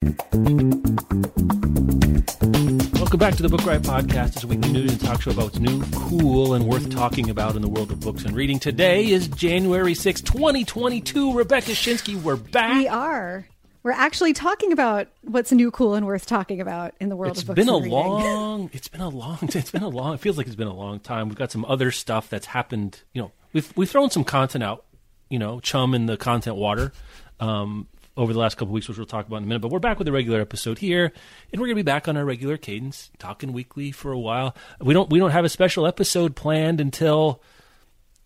Welcome back to the Book Riot Podcast. It's a weekly news and talk show about what's new, cool, and worth talking about in the world of books and reading. Today is January 6, 2022. Rebecca Schinsky, we're back. We are. We're actually talking about what's new, cool, and worth talking about in the world It's of books. It's been a reading. long. It's been a long. It's been a long. It feels like it's been a long time. We've got some other stuff that's happened. You know, we've we've thrown some content out. You know, chum in the content water. Um, over the last couple of weeks, which we'll talk about in a minute, but we're back with a regular episode here, and we're going to be back on our regular cadence, talking weekly for a while. We don't we don't have a special episode planned until,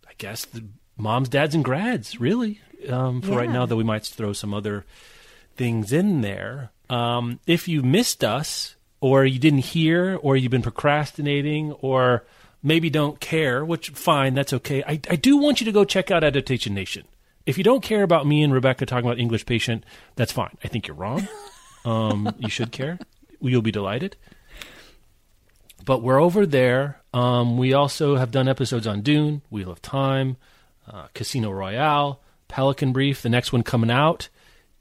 I guess, the moms, dads, and grads. Really, um, for right now, though, we might throw some other things in there. Um, if you missed us, or you didn't hear, or you've been procrastinating, or maybe don't care, which fine, that's okay. I, I do want you to go check out Adaptation Nation. If you don't care about me and Rebecca talking about English Patient, that's fine. I think you're wrong. Um, you should care. You'll be delighted. But we're over there. Um, we also have done episodes on Dune, Wheel of Time, uh, Casino Royale, Pelican Brief. The next one coming out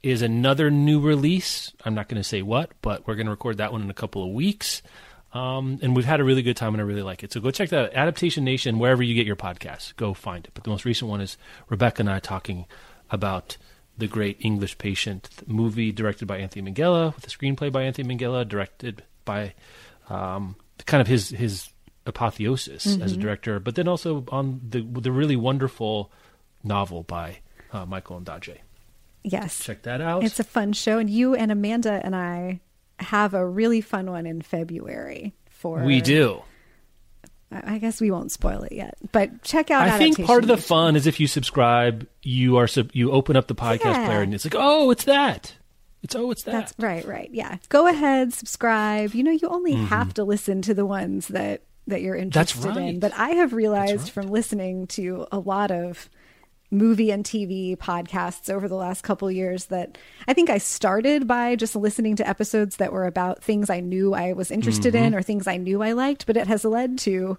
is another new release. I'm not going to say what, but we're going to record that one in a couple of weeks. Um, and we've had a really good time, and I really like it. So go check that out. Adaptation Nation, wherever you get your podcasts, go find it. But the most recent one is Rebecca and I talking about the great English Patient movie directed by Anthony Minghella, with a screenplay by Anthony Minghella, directed by um, kind of his his apotheosis as a director, but then also on the the really wonderful novel by uh, Michael Ondaatje. Yes. Check that out. It's a fun show. And you and Amanda and I have a really fun one in February for. we do. I guess we won't spoil it yet. But check out I think part of the fun is if you subscribe, you are sub- you open up the podcast Yeah. player and it's like, oh, it's that. It's oh, it's that. That's right, right. Yeah. Go ahead, subscribe. You know, you only have to listen to the ones that that you're Mm-hmm. That's interested in. But I have realized right. from listening to a lot of movie and TV podcasts over the last couple years that I think I started by just listening to episodes that were about things I knew I was interested Mm-hmm. in or things I knew I liked, but it has led to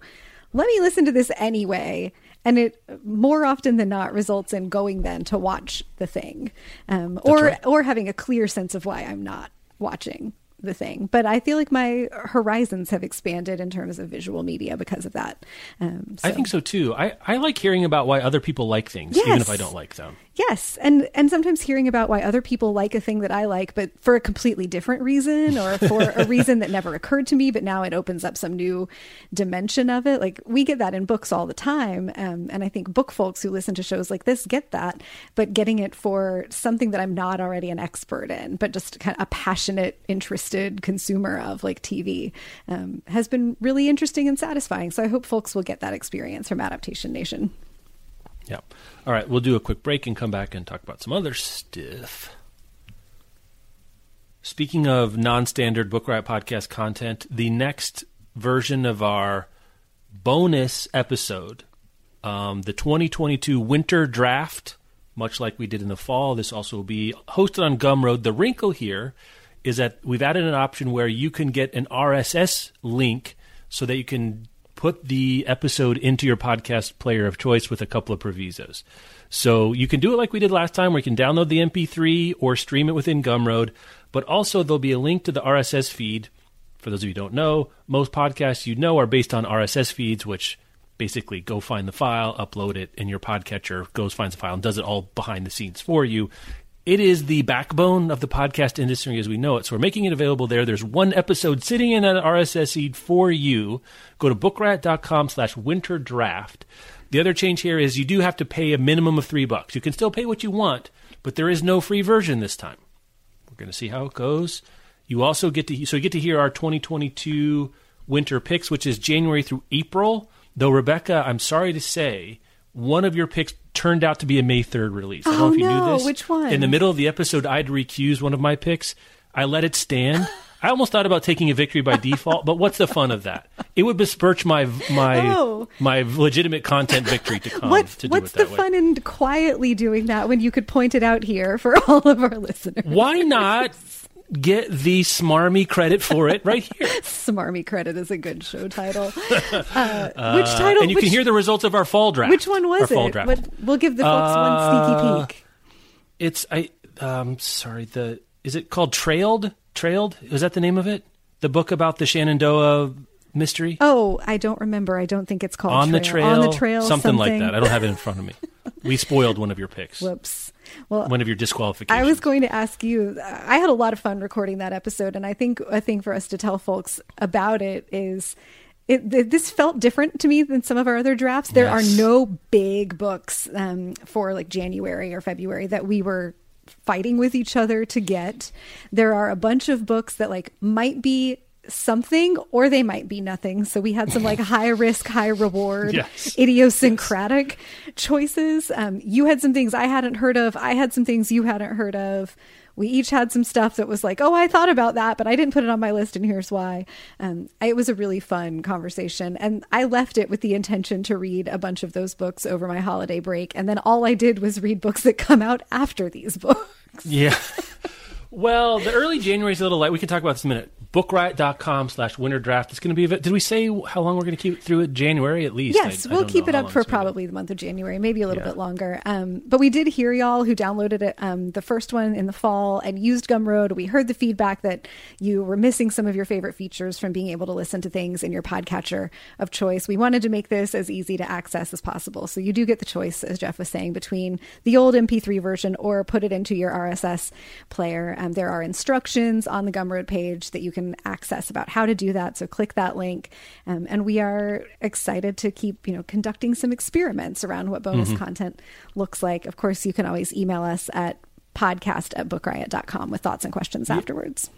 let me listen to this anyway. And it more often than not results in going then to watch the thing, um, or right. or having a clear sense of why I'm not watching the thing. But I feel like my horizons have expanded in terms of visual media because of that. Um, I think so too. I, I like hearing about why other people like things, even if I don't like them. Yes, and and sometimes hearing about why other people like a thing that I like, but for a completely different reason, or for a reason that never occurred to me, but now it opens up some new dimension of it. Like we get that in books all the time, um, and I think book folks who listen to shows like this get that, but getting it for something that I'm not already an expert in, but just kind of a passionate, interested consumer of like TV, um, has been really interesting and satisfying. So I hope folks will get that experience from Adaptation Nation. Yeah. All right, we'll do a quick break and come back and talk about some other stuff. Speaking of non-standard Book Riot podcast content, the next version of our bonus episode, um, the 2022 Winter Draft, much like we did in the fall, this also will be hosted on Gumroad. The wrinkle here is that we've added an option where you can get an RSS link so that you can put the episode into your podcast player of choice with a couple of provisos. So you can do it like we did last time, where you can download the MP3 or stream it within Gumroad, but also there'll be a link to the RSS feed. For those of you who don't know, most podcasts you know are based on RSS feeds, which basically go find the file, upload it, and your podcatcher goes finds the file and does it all behind the scenes for you. It is the backbone of the podcast industry as we know it. So we're making it available there. There's one episode sitting in an RSS feed for you. Go to bookriot.com slash winter draft. The other change here is you do have to pay a minimum of three bucks. You can still pay what you want, but there is no free version this time. We're going to see how it goes. You also get to so you get to hear our 2022 winter picks, which is January through April. Though Rebecca, I'm sorry to say, one of your picks turned out to be a May 3rd release. I don't know Oh, if you no. knew this. Which one? In the middle of the episode, I had to recuse one of my picks. I let it stand. I almost thought about taking a victory by default, but what's the fun of that? It would besmirch my my Oh. my legitimate content victory to come What, to do what's it that the way. fun in quietly doing that when you could point it out here for all of our listeners? Why not get the smarmy credit for it right here? Smarmy credit is a good show title. Uh, which title? and you which, can hear the results of our fall draft. which one was our fall it? Draft. What, we'll give the folks one Uh, sneaky peek. It's I um sorry the is it called Trailed? Trailed? Was that the name of it? The book about the Shenandoah mystery? Oh, I don't remember. I don't think it's called on the trail. trail, On the trail, something, like that. I don't have it in front of me. We spoiled one of your picks, Whoops. Well, one of your disqualifications. I was going to ask you. I had a lot of fun recording that episode, and I think a thing for us to tell folks about it is. It, this felt different to me than some of our other drafts. There Yes. are no big books um, for like January or February that we were fighting with each other to get. There are a bunch of books that like might be something or they might be nothing. So we had some like high risk, high reward, Yes. idiosyncratic choices. Um, you had some things I hadn't heard of. I had some things you hadn't heard of. We each had some stuff that was like, oh, I thought about that, but I didn't put it on my list, and here's why. Um, it was a really fun conversation, and I left it with the intention to read a bunch of those books over my holiday break, and then all I did was read books that come out after these books. Yeah. Well, the early January is a little light. We can talk about this in a minute. Bookriot.com slash winter draft. It's going to be. Did we say how long we're going to keep it through it? January at least. Yes, I- I we'll don't keep it up for it's gonna be. probably the month of January, maybe a little Yeah. bit longer. Um, but we did hear y'all who downloaded it, um, the first one in the fall and used Gumroad. We heard the feedback that you were missing some of your favorite features from being able to listen to things in your podcatcher of choice. We wanted to make this as easy to access as possible. So you do get the choice, as Jeff was saying, between the old MP3 version or put it into your RSS player. Um, there are instructions on the Gumroad page that you can access about how to do that. So click that link. Um, and we are excited to keep, you know, conducting some experiments around what bonus content looks like. Of course, you can always email us at podcast at bookriot.com with thoughts and questions afterwards.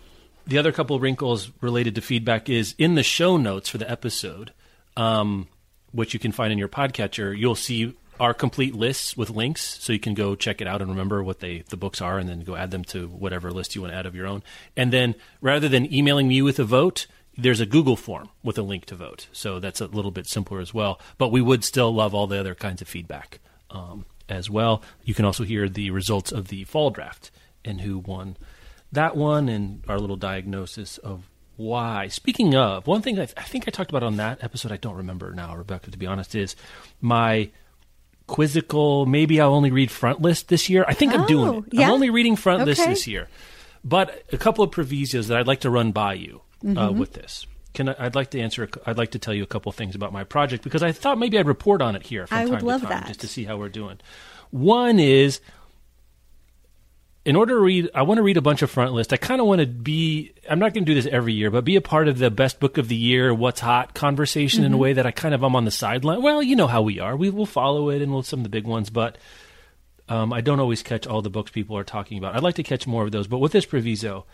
the other couple of wrinkles related to feedback is in the show notes for the episode, um, which you can find in your podcatcher. You'll see our complete lists with links, so you can go check it out and remember what they the books are, and then go add them to whatever list you want to add of your own. And then rather than emailing me with a vote. There's a Google form with a link to vote, so that's a little bit simpler as well. But we would still love all the other kinds of feedback um, as well. You can also hear the results of the fall draft and who won that one and our little diagnosis of why. Speaking of, one thing I, I think I talked about on that episode, I don't remember now, Rebecca, to be honest, is my quizzical, maybe I'll only read front list this year. I think I'm doing Oh, it. yeah? I'm only reading front list this year. But a couple of provisos that I'd like to run by you uh, Mm-hmm. with this. Can I, I'd like to answer. I'd like to tell you a couple things about my project because I thought maybe I'd report on it here from I time would love to time that. just to see how we're doing. One is in order to read, I want to read a bunch of front list. I kind of want to be, I'm not going to do this every year, but be a part of the best book of the year, what's hot conversation in a way that I kind of, I'm on the sideline. Well, you know how we are. We will follow it and we'll some of the big ones, but um, I don't always catch all the books people are talking about. I'd like to catch more of those, but with this proviso,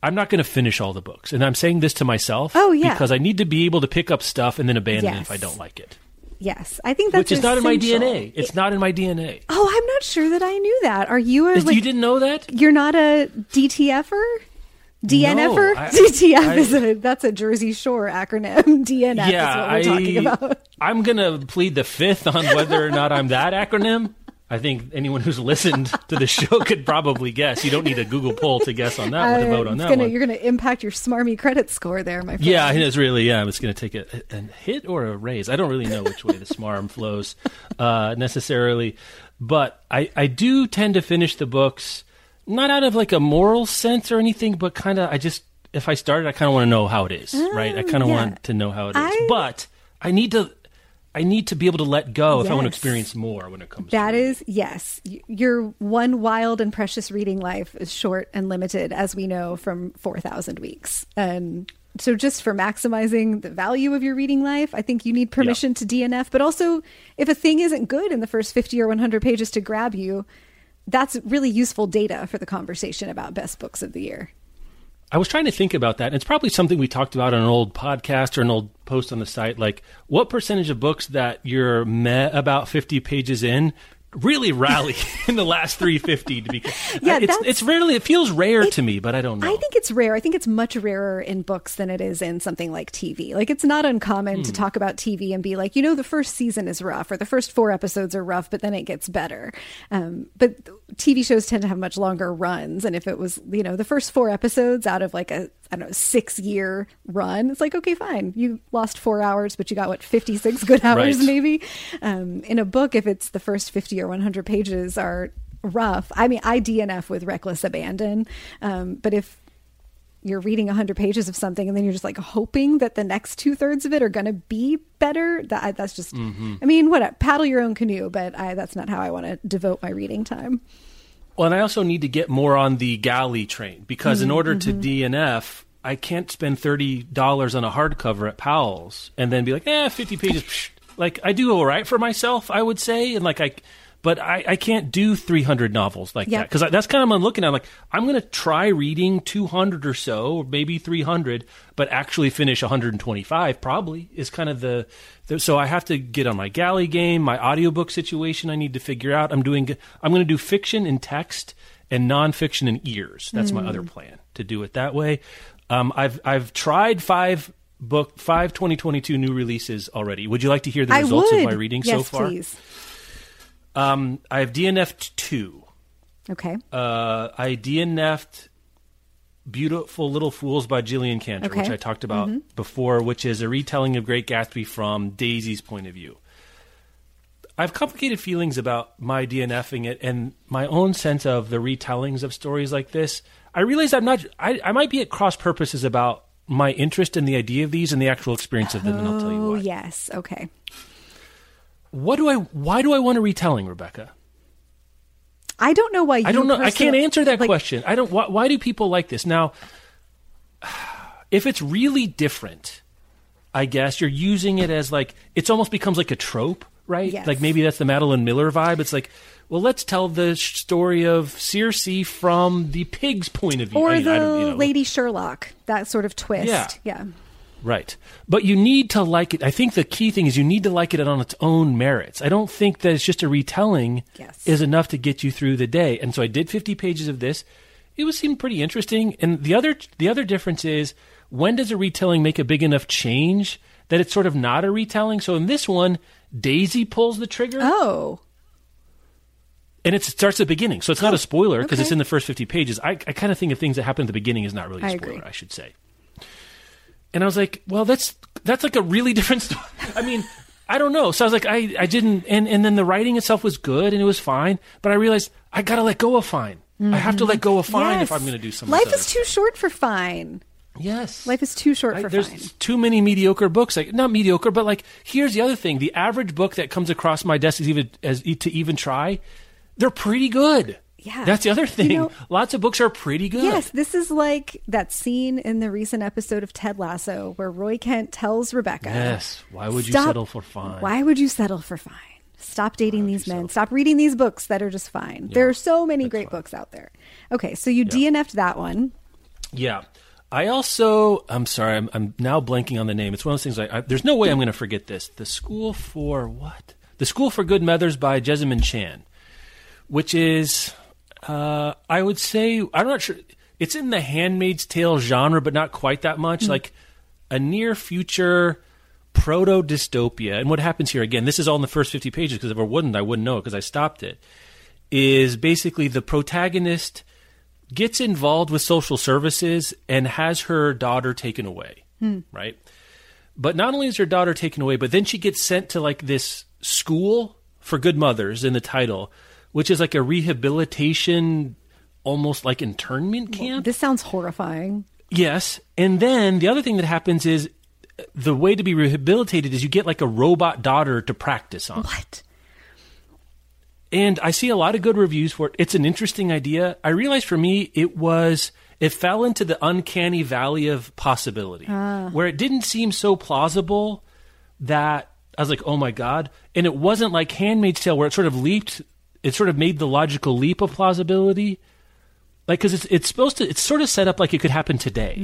I'm not going to finish all the books. And I'm saying this to myself Oh, yeah. because I need to be able to pick up stuff and then abandon it if I don't like it. Yes, I think that's Which is not in my. DNA. It's not in my DNA. Oh, I'm not sure that I knew that. Are you a like, you didn't know that? you're not a DTFer? DNFer? No, I- DTF I- is a that's a Jersey Shore acronym. DNF is what we're talking about. I'm going to plead the fifth on whether or not I'm that acronym. I think anyone who's listened to the show could probably guess. You don't need a Google poll to guess on that one, to vote Uh, on that gonna, one. You're going to impact your smarmy credit score there, my friend. Yeah, it's really yeah. It's going to take a, a hit or a raise. I don't really know which way the smarm flows uh, necessarily, but I I do tend to finish the books not out of like a moral sense or anything, but kind of I just if I started, I kind of want to know how it is, right? I kind of yeah. want to know how it is, I- but I need to. I need to be able to let go if I want to experience more when it comes. That to is, yes. Your one wild and precious reading life is short and limited, as we know from 4,000 weeks. And so, just for maximizing the value of your reading life, I think you need permission to DNF. But also, if a thing isn't good in the first 50 or 100 pages to grab you, that's really useful data for the conversation about best books of the year. I was trying to think about that. And it's probably something we talked about on an old podcast or an old post on the site. Like, what percentage of books that you're about 50 pages in really rally in the last 350 to be Yeah, it's it's rarely it feels rare to me but i don't know I think it's rare. I think it's much rarer in books than it is in something like TV. Like it's not uncommon to talk about TV and be like, you know, the first season is rough or the first four episodes are rough, but then it gets better. Um, but TV shows tend to have much longer runs, and if it was, you know, the first four episodes out of like a I don't know six year run, it's like okay, fine, you lost four hours, but you got what fifty six good hours Right. maybe. Um, in a book, if it's the first fifty or one hundred pages are rough. I mean, I DNF with reckless abandon, um, but if you're reading 100 pages of something and then you're just like hoping that the next two thirds of it are going to be better that that's just mm-hmm. i mean what paddle your own canoe but I, that's not how i want to devote my reading time. Well and i also need to get more on the galley train because in mm, order to mm-hmm. dnf i can't spend $30 on a hardcover at powell's and then be like eh 50 pages like i do all right for myself i would say and like i but I, I can't do 300 novels like Yep. that because that's kind of what I'm looking at. I'm like, I'm going to try reading 200 or so, or maybe 300, but actually finish 125 probably is kind of the, the. So I have to get on my galley game, my audiobook situation. I need to figure out. I'm doing. I'm going to do fiction in text and nonfiction in ears. That's my other plan to do it that way. Um, I've I've tried five book five 2022 new releases already. Would you like to hear the results of my reading yes so far? please Um, I have DNF'd two. okay Uh, I DNF'd Beautiful Little Fools by Jillian Cantor, Okay. which I talked about before, which is a retelling of Great Gatsby from Daisy's point of view. I have complicated feelings about my DNFing it and my own sense of the retellings of stories like this. I realize I'm not. I, I might be at cross purposes about my interest in the idea of these and the actual experience of them, and I'll tell you oh why. yes okay What do I? Why do I want a retelling, Rebecca? i don't know why you I don't know. I can't answer that like, question. I don't. Why, why do people like this now? If it's really different, I guess you're using it as like it's almost becomes like a trope, right? Yes. Like maybe that's the Madeline Miller vibe. It's like, well, let's tell the story of Circe from the pig's point of view, or I- I the you know. lady sherlock that sort of twist Yeah. yeah Right. But you need to like it. I think the key thing is you need to like it on its own merits. I don't think that it's just a retelling Yes. is enough to get you through the day. And so I did 50 pages of this. It was seemed pretty interesting. And the other the other difference is when does a retelling make a big enough change that it's sort of not a retelling? So in this one, Daisy pulls the trigger oh and it starts at the beginning. So it's not a oh, spoiler because it's in the first 50 pages. I, I kind of think of things that happen at the beginning is not really a I spoiler, agree. I should say. And I was like, well, that's that's like a really different story. I mean, I don't know. So I was like, I, I didn't, and, and then the writing itself was good and it was fine, but I realized I got to let go of fine. I have to let go of fine if. I'm going to do something. life is too short for fine yes. life is too short I- for there's fine too many mediocre books. Like not mediocre, but like here's the other thing: the average book that comes across my desk is even as to even try, they're pretty good. Yeah. that's the other thing. You know- Lots of books are pretty good. Yes, this is like that scene in the recent episode of Ted Lasso where Roy Kent tells Rebecca, Yes. Why would you settle for fine? Why would you settle for fine? Stop dating these men. Stop reading these books that are just fine. there are so many great books out there. Okay, so you DNF'd that one. Yeah. I also, I'm sorry, I'm, I'm now blanking on the name. It's one of those things. I, I, there's no way I'm going to forget this. The School for what? The School for Good Mothers by Jessamine Chan, which is, uh, I would say, I'm not sure. It's in the Handmaid's Tale genre, but not quite that much. Like a near future proto dystopia. And what happens here again? This is all in the first 50 pages because if it wouldn't, I wouldn't know it because I stopped it. Is basically the protagonist gets involved with social services and has her daughter taken away, right? But not only is her daughter taken away, but then she gets sent to like this school for good mothers in the title, which is like a rehabilitation, almost like internment camp. This sounds horrifying. Yes. And then the other thing that happens is uh, the way to be rehabilitated is you get like a robot daughter to practice on. What? And I see a lot of good reviews for it. It's an interesting idea. I realized for me, it was, it fell into the uncanny valley of possibility where it didn't seem so plausible that I was like, oh my God. And it wasn't like Handmaid's Tale where it sort of leaped, it sort of made the logical leap of plausibility. Like, cause it's, it's supposed to, it's sort of set up like it could happen today.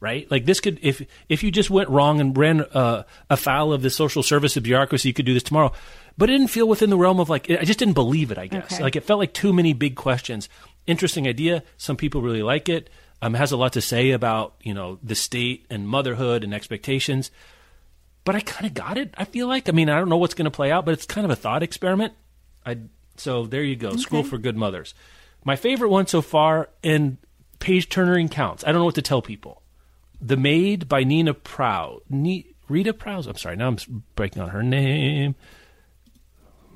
right? Like this could if if you just went wrong and ran uh, afoul of the social service bureaucracy, you could do this tomorrow. But it didn't feel within the realm of like I just didn't believe it. I guess Okay. like it felt like too many big questions. Interesting idea. Some people really like it. Um, it has a lot to say about you know the state and motherhood and expectations. But I kind of got it. I feel like. I mean, I don't know what's going to play out, but it's kind of a thought experiment. I so there you go. School for Good Mothers. My favorite one so far, and page turnering counts. I don't know what to tell people. The Maid by Nina Prow. Rita Prowse. I'm sorry. Now I'm breaking on her name.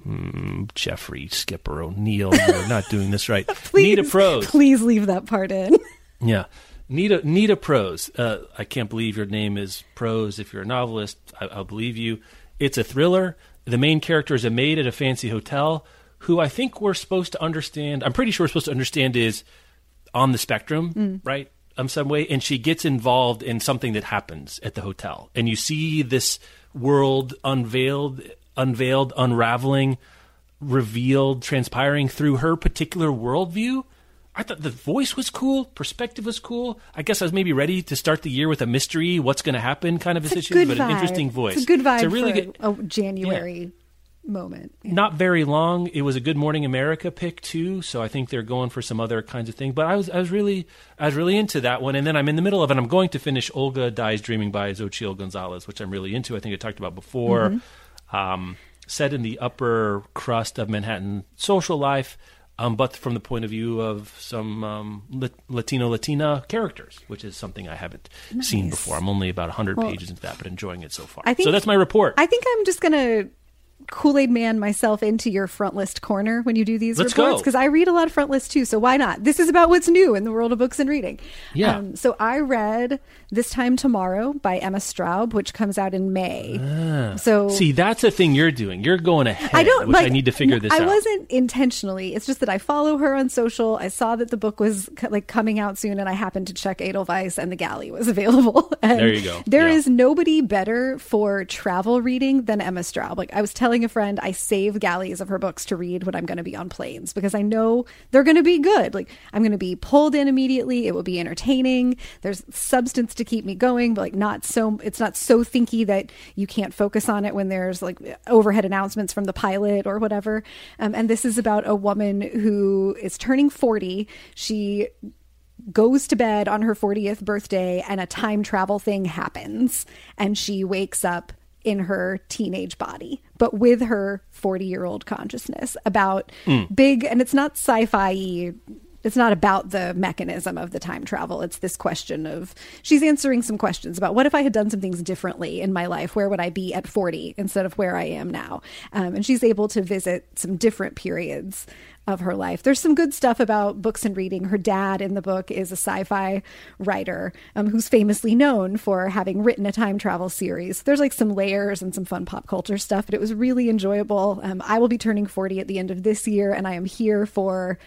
Hmm, Jeffrey Skipper O'Neal. You're not doing this right. Please, Nita Prose. Please leave that part in. Yeah. Nita Nita Prose. Uh, I can't believe your name is Prose. If you're a novelist, I, I'll believe you. It's a thriller. The main character is a maid at a fancy hotel who I think we're supposed to understand. I'm pretty sure we're supposed to understand is on the spectrum, right? Um, some way, and she gets involved in something that happens at the hotel, and you see this world unveiled, unveiled, unraveling, revealed, transpiring through her particular worldview. I thought the voice was cool, perspective was cool. I guess I was maybe ready to start the year with a mystery, what's going to happen kind of a a situation, but vibe. an interesting voice. It's a good vibe It's a really good, a January moment. Yeah. not very long. It was a Good Morning America pick too, so I think they're going for some other kinds of things. But I was I was really I was really into that one, and then I'm in the middle of it. I'm going to finish Olga Dies Dreaming by Xochitl Gonzalez, which I'm really into. I think I talked about before. Um, set in the upper crust of Manhattan social life, um, but from the point of view of some um, Lat- Latino Latina characters, which is something I haven't seen before. I'm only about 100 Well, pages into that, but enjoying it so far. I think- so that's my report. I think I'm just gonna Kool Aid Man myself into your front list corner when you do these Let's reports because I read a lot of front lists too. So why not? This is about what's new in the world of books and reading. Yeah. Um, so I read This Time Tomorrow by Emma Straub, which comes out in May. so Ah. See, that's the thing you're doing. You're going ahead. I don't which like. I need to figure this I out. I wasn't intentionally. It's just that I follow her on social. I saw that the book was like coming out soon, and I happened to check Edelweiss, and the galley was available. And There you go. There Yeah. is nobody better for travel reading than Emma Straub. Like I was telling a friend, I save galleys of her books to read when I'm going to be on planes because I know they're going to be good. Like I'm going to be pulled in immediately. It will be entertaining. There's substance to keep me going, but like not so. It's not so thinky that you can't focus on it when there's like overhead announcements from the pilot or whatever. Um, and this is about a woman who is turning 40. She goes to bed on her 40th birthday and a time travel thing happens and she wakes up in her teenage body but with her 40 year old consciousness about big and it's not sci-fi it's not about the mechanism of the time travel it's this question of she's answering some questions about what if i had done some things differently in my life where would i be at 40 instead of where i am now um, and she's able to visit some different periods of her life. There's some good stuff about books and reading. Her dad in the book is a sci-fi writer um, who's famously known for having written a time travel series. There's like some layers and some fun pop culture stuff, but it was really enjoyable. Um, I will be turning 40 at the end of this year, and I am here for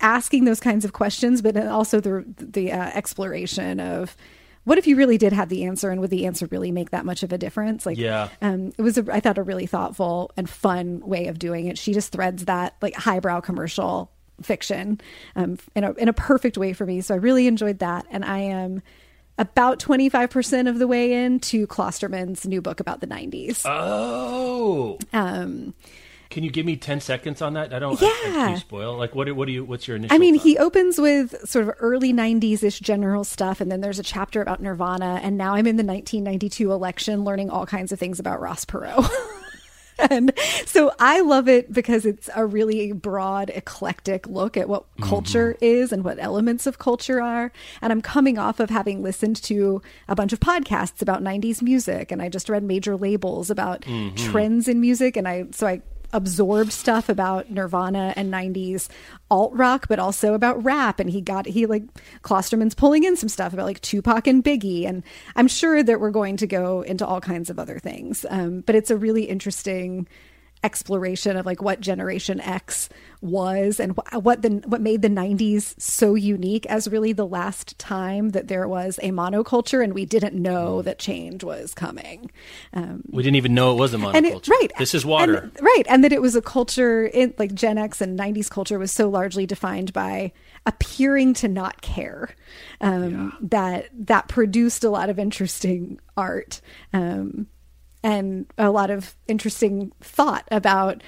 asking those kinds of questions, but also the the uh, exploration of what if you really did have the answer, and would the answer really make that much of a difference? Like, Yeah. um, it was a, I thought a really thoughtful and fun way of doing it. She just threads that like highbrow commercial fiction um, in a in a perfect way for me. So I really enjoyed that, and I am about 25% of the way into Klosterman's new book about the 90s. Oh, Um, can you give me ten seconds on that? I don't. I, I, Yeah. you spoil? Like, what? What do you? What's your initial? I mean, thought? he opens with sort of early 90s ish general stuff, and then there's a chapter about Nirvana. And now I'm in the 1992 election learning all kinds of things about Ross Perot. and so I love it because it's a really broad, eclectic look at what mm-hmm. culture is and what elements of culture are. And I'm coming off of having listened to a bunch of podcasts about 90s music, and I just read major labels about mm-hmm. trends in music. And I, so I, absorbed stuff about Nirvana and 90s alt rock, but also about rap. And he got, he like, Klosterman's pulling in some stuff about like Tupac and Biggie. And I'm sure that we're going to go into all kinds of other things. Um, but it's a really interesting exploration of like what generation x was and wh- what the what made the 90s so unique as really the last time that there was a monoculture and we didn't know that change was coming. Um, we didn't even know it was a monoculture and it, right this is water. and, right and that it was a culture in like gen x and 90s culture was so largely defined by appearing to not care um, yeah. that that produced a lot of interesting art. Um, and a lot of interesting thought about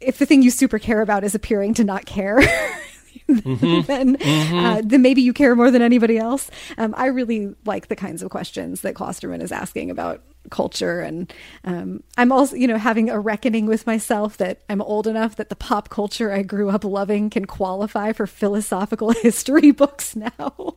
if the thing you super care about is appearing to not care. mm-hmm. then, mm-hmm. Uh, then maybe you care more than anybody else. Um, I really like the kinds of questions that Klosterman is asking about culture, and um, I'm also, you know, having a reckoning with myself that I'm old enough that the pop culture I grew up loving can qualify for philosophical history books now.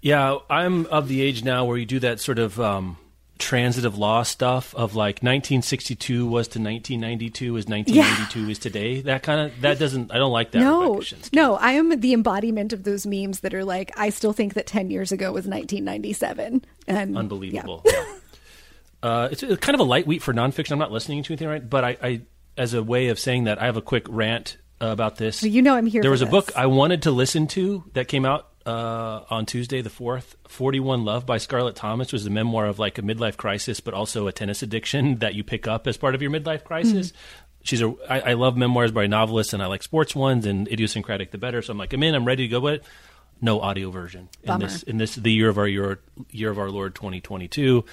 Yeah, I'm of the age now where you do that sort of um, transitive law stuff of like 1962 was to 1992 is 1992 yeah. is today. That kind of that doesn't. I don't like that. No, no. I am the embodiment of those memes that are like, I still think that 10 years ago was 1997. And unbelievable. Yeah. uh, it's kind of a light week for nonfiction. I'm not listening to anything right, but I, I as a way of saying that, I have a quick rant about this. You know, I'm here. There was this. a book I wanted to listen to that came out uh, on Tuesday the fourth. Forty One Love by Scarlett Thomas was a memoir of like a midlife crisis, but also a tennis addiction that you pick up as part of your midlife crisis. Mm-hmm. She's a. I, I love memoirs by novelists, and I like sports ones, and idiosyncratic the better. So I'm like, I'm in. I'm ready to go. But no audio version Bummer. in this in this the year of our year year of our Lord 2022.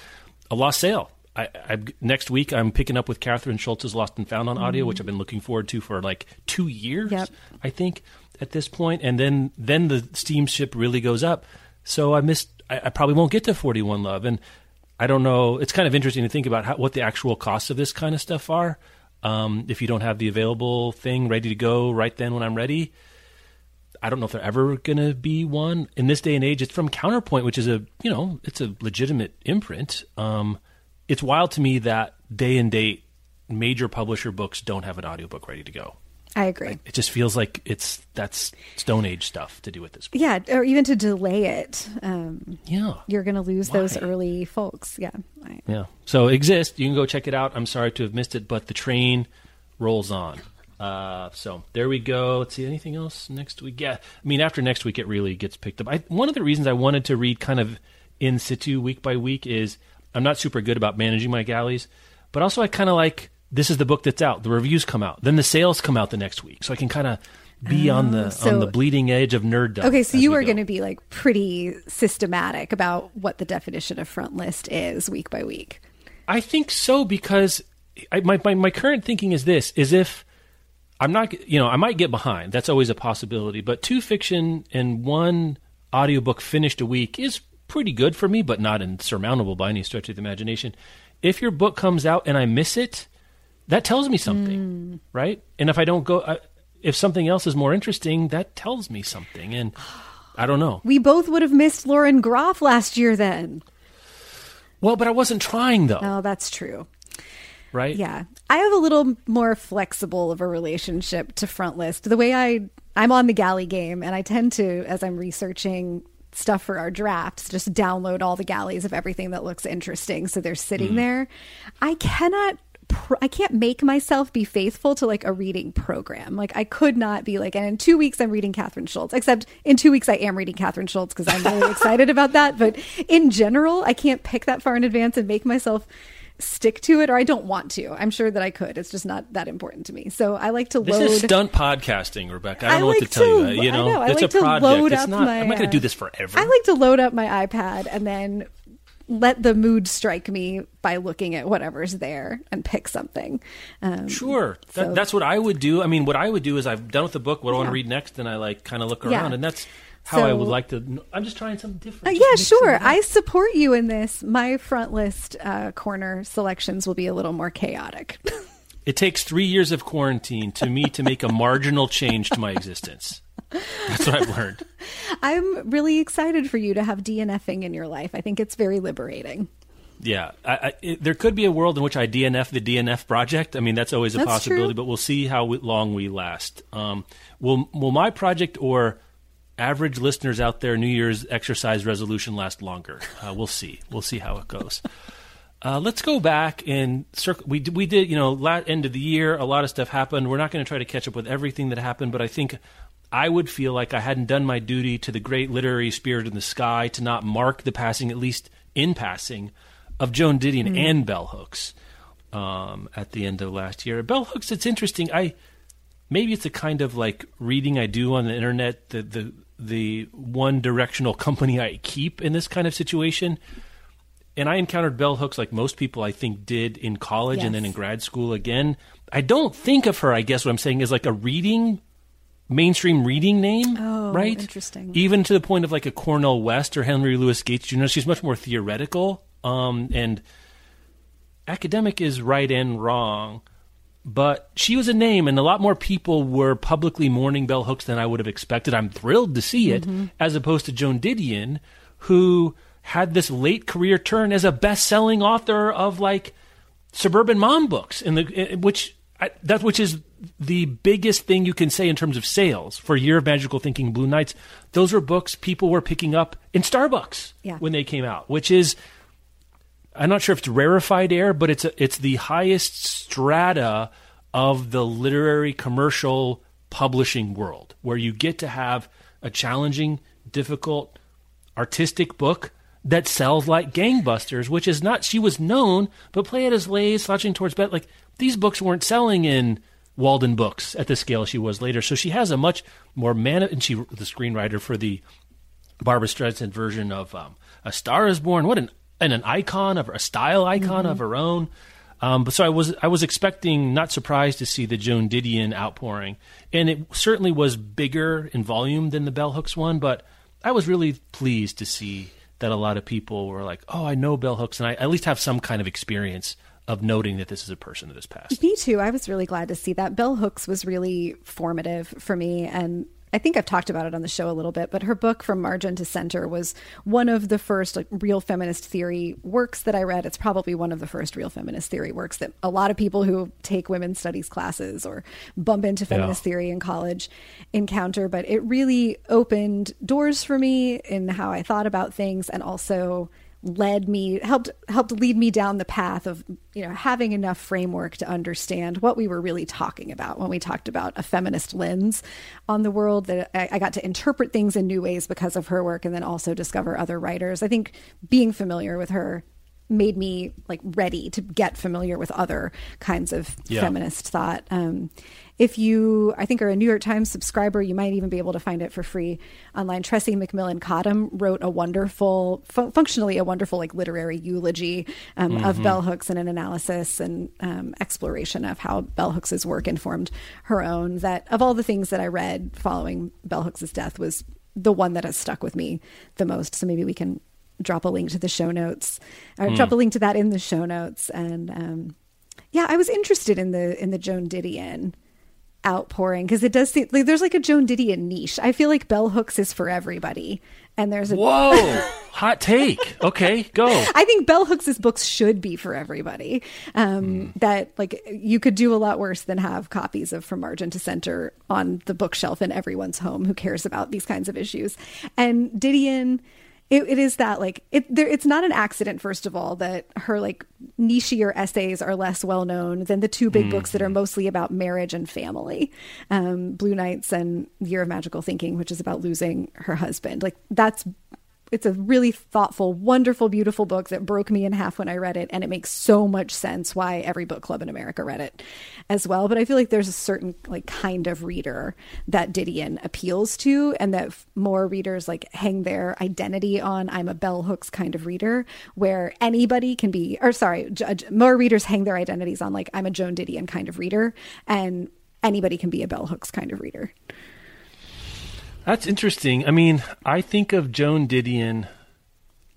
A lost sale. I, I, next week I'm picking up with Kathryn Schulz's Lost and Found on audio, mm-hmm. which I've been looking forward to for like two years. Yep. I think at this point, and then then the steamship really goes up. So I missed. I, I, probably won't get to Forty One Love, and I don't know. It's kind of interesting to think about how, what the actual costs of this kind of stuff are. Um, if you don't have the available thing ready to go right then when I'm ready, I don't know if they're ever going to be one in this day and age. It's from Counterpoint, which is a you know it's a legitimate imprint. Um, it's wild to me that day and date major publisher books don't have an audiobook ready to go. I agree. It just feels like it's that's Stone Age stuff to do with this. Book. Yeah, or even to delay it. Um, yeah, you're going to lose Why? those early folks. Yeah, I, yeah. So exist. You can go check it out. I'm sorry to have missed it, but the train rolls on. Uh, so there we go. Let's see anything else next week. Yeah, I mean after next week it really gets picked up. I, one of the reasons I wanted to read kind of in situ week by week is I'm not super good about managing my galleys, but also I kind of like this is the book that's out. The reviews come out. Then the sales come out the next week. So I can kind of be oh, on the so, on the bleeding edge of nerddom. Okay, so you are going to be like pretty systematic about what the definition of front list is week by week. I think so because I, my, my my current thinking is this: is if I'm not, you know, I might get behind. That's always a possibility. But two fiction and one audiobook finished a week is pretty good for me, but not insurmountable by any stretch of the imagination. If your book comes out and I miss it, that tells me something, mm. right? And if I don't go, if something else is more interesting, that tells me something. And I don't know. We both would have missed Lauren Groff last year then. Well, but I wasn't trying though. Oh, that's true. Right? Yeah. I have a little more flexible of a relationship to front list. The way I I'm on the galley game and I tend to as I'm researching stuff for our drafts just download all the galleys of everything that looks interesting so they're sitting mm. there. I cannot pr- I can't make myself be faithful to like a reading program. Like I could not be like, and in two weeks I'm reading Kathryn Schulz. Except in two weeks I am reading Kathryn Schulz because I'm really excited about that. But in general, I can't pick that far in advance and make myself stick to it or I don't want to. I'm sure that I could. It's just not that important to me. So I like to this load. This is stunt podcasting, Rebecca. I don't I know like what to tell to, you. You know, know. it's like a project. It's not, my, I'm not going to do uh, this forever. I like to load up my iPad and then let the mood strike me by looking at whatever's there and pick something. Um, sure, that, so, that's what I would do. I mean, what I would do is I've done with the book. What yeah. I want to read next, and I like kind of look around, yeah. and that's how so, I would like to. I'm just trying something different. Uh, yeah, sure. I support you in this. My front list uh, corner selections will be a little more chaotic. it takes three years of quarantine to me to make a marginal change to my existence. That's what I've learned. I'm really excited for you to have DNFing in your life. I think it's very liberating. Yeah, I, I, it, there could be a world in which I DNF the DNF project. I mean, that's always a that's possibility, true. but we'll see how long we last. Um, will will my project or average listeners out there New Year's exercise resolution last longer? Uh, we'll see. We'll see how it goes. Uh, let's go back and circle. We we did you know la- end of the year. A lot of stuff happened. We're not going to try to catch up with everything that happened, but I think I would feel like I hadn't done my duty to the great literary spirit in the sky to not mark the passing, at least in passing, of Joan Didion mm. and Bell Hooks um, at the end of last year. Bell Hooks. It's interesting. I maybe it's a kind of like reading I do on the internet. The the the one directional company I keep in this kind of situation and I encountered bell hooks like most people I think did in college yes. and then in grad school again. I don't think of her, I guess what I'm saying is like a reading mainstream reading name, oh, right? Interesting. Even to the point of like a Cornel West or Henry Louis Gates Jr. She's much more theoretical um, and academic is right and wrong. But she was a name, and a lot more people were publicly mourning bell hooks than I would have expected. I'm thrilled to see it, mm-hmm. as opposed to Joan Didion, who had this late career turn as a best-selling author of like suburban mom books, in the eh, which that which is the biggest thing you can say in terms of sales for Year of Magical Thinking, Blue Nights. Those were books people were picking up in Starbucks yeah. when they came out, which is I'm not sure if it's rarefied air, but it's a, it's the highest strata of the literary commercial publishing world, where you get to have a challenging, difficult, artistic book that sells like gangbusters, which is not she was known, but Play It as Lays, Slouching Towards Bed, like these books weren't selling in Walden Books at the scale she was later. So she has a much more man and she the screenwriter for the Barbra Streisand version of um, A Star Is Born. What an and an icon of a style icon mm-hmm. of her own. Um, but so I was I was expecting, not surprised to see the Joan Didion outpouring, and it certainly was bigger in volume than the Bell Hooks one. But I was really pleased to see that a lot of people were like, "Oh, I know bell hooks," and I at least have some kind of experience of noting that this is a person that has passed. Me too. I was really glad to see that. Bell Hooks was really formative for me, and I think I've talked about it on the show a little bit, but her book From Margin to Center was one of the first like, real feminist theory works that I read. It's probably one of the first real feminist theory works that a lot of people who take women's studies classes or bump into feminist yeah. theory in college encounter, but it really opened doors for me in how I thought about things and also led me helped helped lead me down the path of you know having enough framework to understand what we were really talking about when we talked about a feminist lens on the world that I, I got to interpret things in new ways because of her work and then also discover other writers i think being familiar with her made me like ready to get familiar with other kinds of yeah. feminist thought um, if you, I think, are a New York Times subscriber, you might even be able to find it for free online. Tressie McMillan Cottom wrote a wonderful, fu- functionally a wonderful, like literary eulogy um, mm-hmm. of bell hooks and an analysis and um, exploration of how bell hooks's work informed her own. That of all the things that I read following bell hooks's death was the one that has stuck with me the most. So maybe we can drop a link to the show notes or mm. drop a link to that in the show notes and um, yeah i was interested in the in the joan didion outpouring because it does seem like there's like a Joan Didion niche. I feel like Bell Hooks is for everybody. And there's a Whoa, hot take. Okay, go. I think Bell Hooks' books should be for everybody. Um, mm. That like you could do a lot worse than have copies of From Margin to Center on the bookshelf in everyone's home who cares about these kinds of issues. And Didion it, it is that like it there it's not an accident first of all that her like nichier essays are less well known than the two big mm-hmm. books that are mostly about marriage and family um, blue nights and year of magical thinking which is about losing her husband like that's it's a really thoughtful, wonderful, beautiful book that broke me in half when I read it, and it makes so much sense why every book club in America read it as well. But I feel like there's a certain like kind of reader that Didion appeals to, and that more readers like hang their identity on. I'm a bell hooks kind of reader, where anybody can be, or sorry, more readers hang their identities on like I'm a Joan Didion kind of reader, and anybody can be a bell hooks kind of reader. That's interesting. I mean, I think of Joan Didion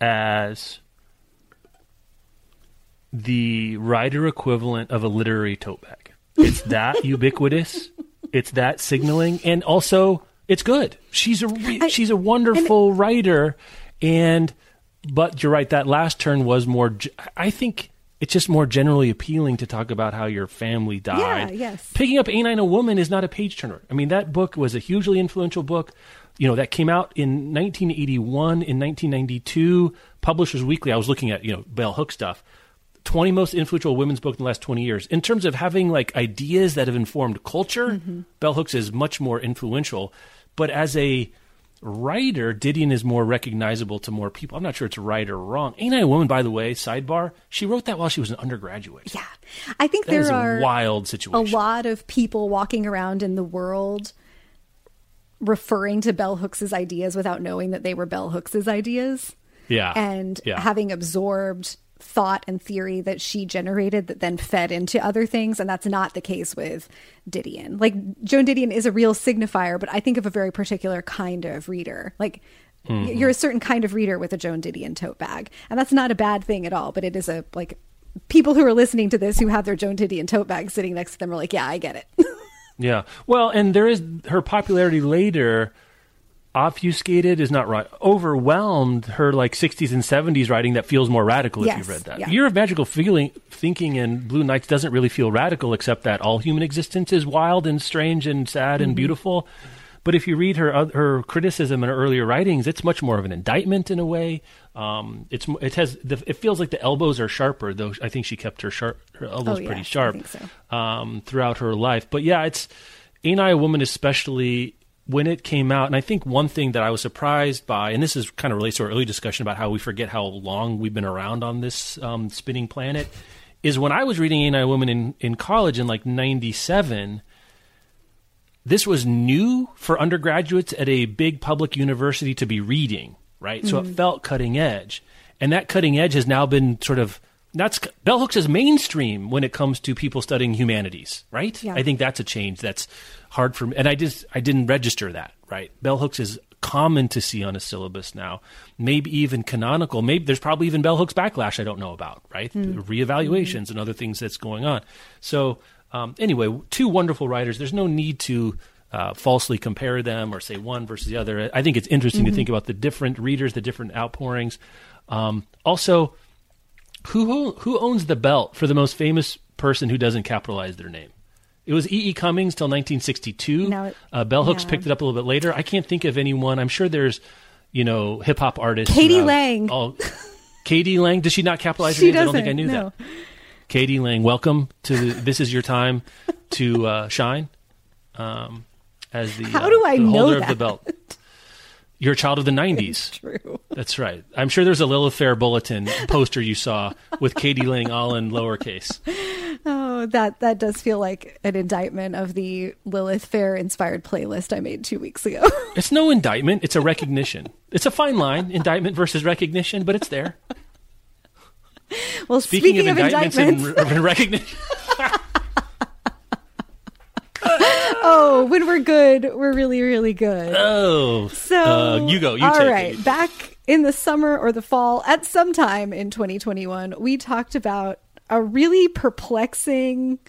as the writer equivalent of a literary tote bag. It's that ubiquitous. It's that signaling, and also it's good. She's a re- I, she's a wonderful and, writer, and but you're right. That last turn was more. I think it's just more generally appealing to talk about how your family died. Yeah, yes. Picking up Ain't I No Woman is not a page turner. I mean, that book was a hugely influential book. You know, that came out in 1981, in 1992, Publishers Weekly. I was looking at, you know, Bell Hook stuff. 20 most influential women's book in the last 20 years. In terms of having like ideas that have informed culture, Mm-hmm. Bell Hooks is much more influential. But as a writer, Didion is more recognizable to more people. I'm not sure it's right or wrong. Ain't I a Woman, by the way, sidebar, she wrote that while she was an undergraduate. Yeah. I think That there are wild a lot of people walking around in the world referring to Bell Hooks's ideas without knowing that they were Bell Hooks's ideas Yeah. and yeah. having absorbed thought and theory that she generated that then fed into other things and that's not the case with Didion. Like Joan Didion is a real signifier, but I think of a very particular kind of reader. Like Mm-hmm. you're a certain kind of reader with a Joan Didion tote bag. And that's not a bad thing at all, but it is a like people who are listening to this who have their Joan Didion tote bag sitting next to them are like, "Yeah, I get it." Yeah. Well, and there is her popularity later obfuscated is not right. Overwhelmed her like 60s and 70s writing that feels more radical if you've read that. yeah. Year of Magical Feeling Thinking and Blue Nights doesn't really feel radical except that all human existence is wild and strange and sad Mm-hmm. and beautiful. But if you read her oth- her criticism in her earlier writings, it's much more of an indictment in a way. Um, it's it has the, it feels like the elbows are sharper, though. I think she kept her sharp her elbows Oh, yeah, pretty sharp so. um, throughout her life. But yeah, it's Ain't I a Woman, especially when it came out. And I think one thing that I was surprised by, and this is kind of relates to our early discussion about how we forget how long we've been around on this um, spinning planet, is when I was reading Ain't I a Woman in, in college in like 97 this was new for undergraduates at a big public university to be reading, right? So it felt cutting edge. And that cutting edge has now been sort of that's Bell Hooks is mainstream when it comes to people studying humanities, right? Yeah. I think that's a change that's hard for me. And I just I didn't register that, right? Bell Hooks is common to see on a syllabus now, maybe even canonical. Maybe there's probably even Bell Hooks backlash I don't know about, right? Reevaluations and other things that's going on. So um, anyway, two wonderful writers. There's no need to uh, falsely compare them or say one versus the other. I think it's interesting to think about the different readers, the different outpourings. Um, also, who who owns the belt for the most famous person who doesn't capitalize their name? It was E. E. Cummings till 1962. Now it- uh, Bell Hooks yeah. picked it up a little bit later. I can't think of anyone. I'm sure there's, you know, hip hop artists. k.d. lang. all- k.d. lang. Does she not capitalize her She names? I don't think I knew no. that. k.d. lang, welcome to the, this is your time to uh, shine. Um, as the How uh, do I the know holder of the belt. You're a child of the 90s. True. That's right. I'm sure there's a Lilith Fair bulletin poster you saw with k.d. lang all in lowercase. Oh, that that does feel like an indictment of the Lilith Fair inspired playlist I made two weeks ago. It's no indictment. It's a recognition. It's a fine line, indictment versus recognition, but it's there. well, Speaking, speaking, of, of, indictments, indictments, and, re- recognition, oh, when we're good, we're really, really good. oh, So uh, you go. You all right. it. Back in the summer or the fall, at some time in 2021, we talked about a really perplexing,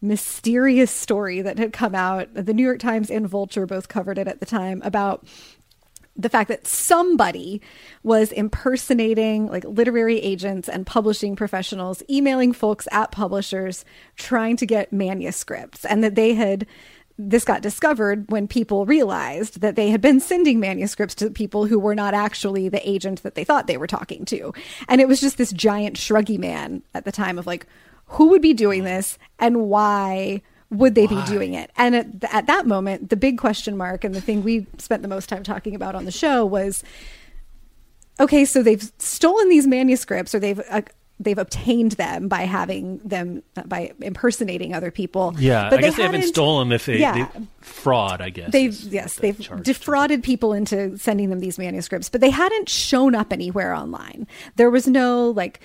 mysterious story that had come out. The New York Times and Vulture both covered it at the time about the fact that somebody was impersonating like literary agents and publishing professionals, emailing folks at publishers trying to get manuscripts, and that they had. This got discovered when people realized that they had been sending manuscripts to people who were not actually the agent that they thought they were talking to. And it was just this giant shruggy man at the time of like, who would be doing this and why would they be doing it? And at, th- at that moment, the big question mark and the thing we spent the most time talking about on the show was okay, so they've stolen these manuscripts or they've uh, they've obtained them by having them by impersonating other people. Yeah, but I guess they haven't stolen them if they, Yeah. they fraud. I guess They've yes, they've defrauded people into sending them these manuscripts, but they hadn't shown up anywhere online. There was no like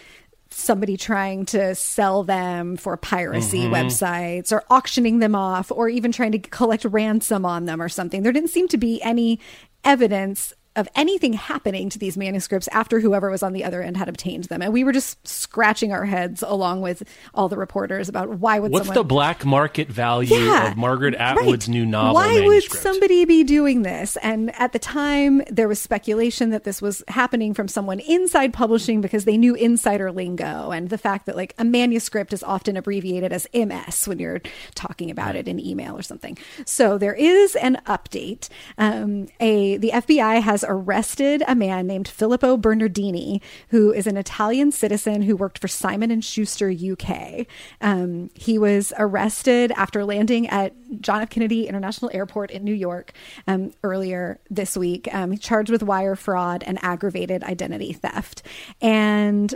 somebody trying to sell them for piracy Mm-hmm. websites or auctioning them off or even trying to collect ransom on them or something. There didn't seem to be any evidence of anything happening to these manuscripts after whoever was on the other end had obtained them. And we were just scratching our heads along with all the reporters about why would What's someone the black market value yeah, of Margaret Atwood's right. new novel Why would somebody be doing this? And at the time, there was speculation that this was happening from someone inside publishing because they knew insider lingo and the fact that like a manuscript is often abbreviated as MS when you're talking about it in email or something. So there is an update. Um, a the FBI has arrested a man named Filippo Bernardini, who is an Italian citizen who worked for Simon and Schuster UK. Um, he was arrested after landing at John F. Kennedy International Airport in New York um, earlier this week. Um, charged with wire fraud and aggravated identity theft. And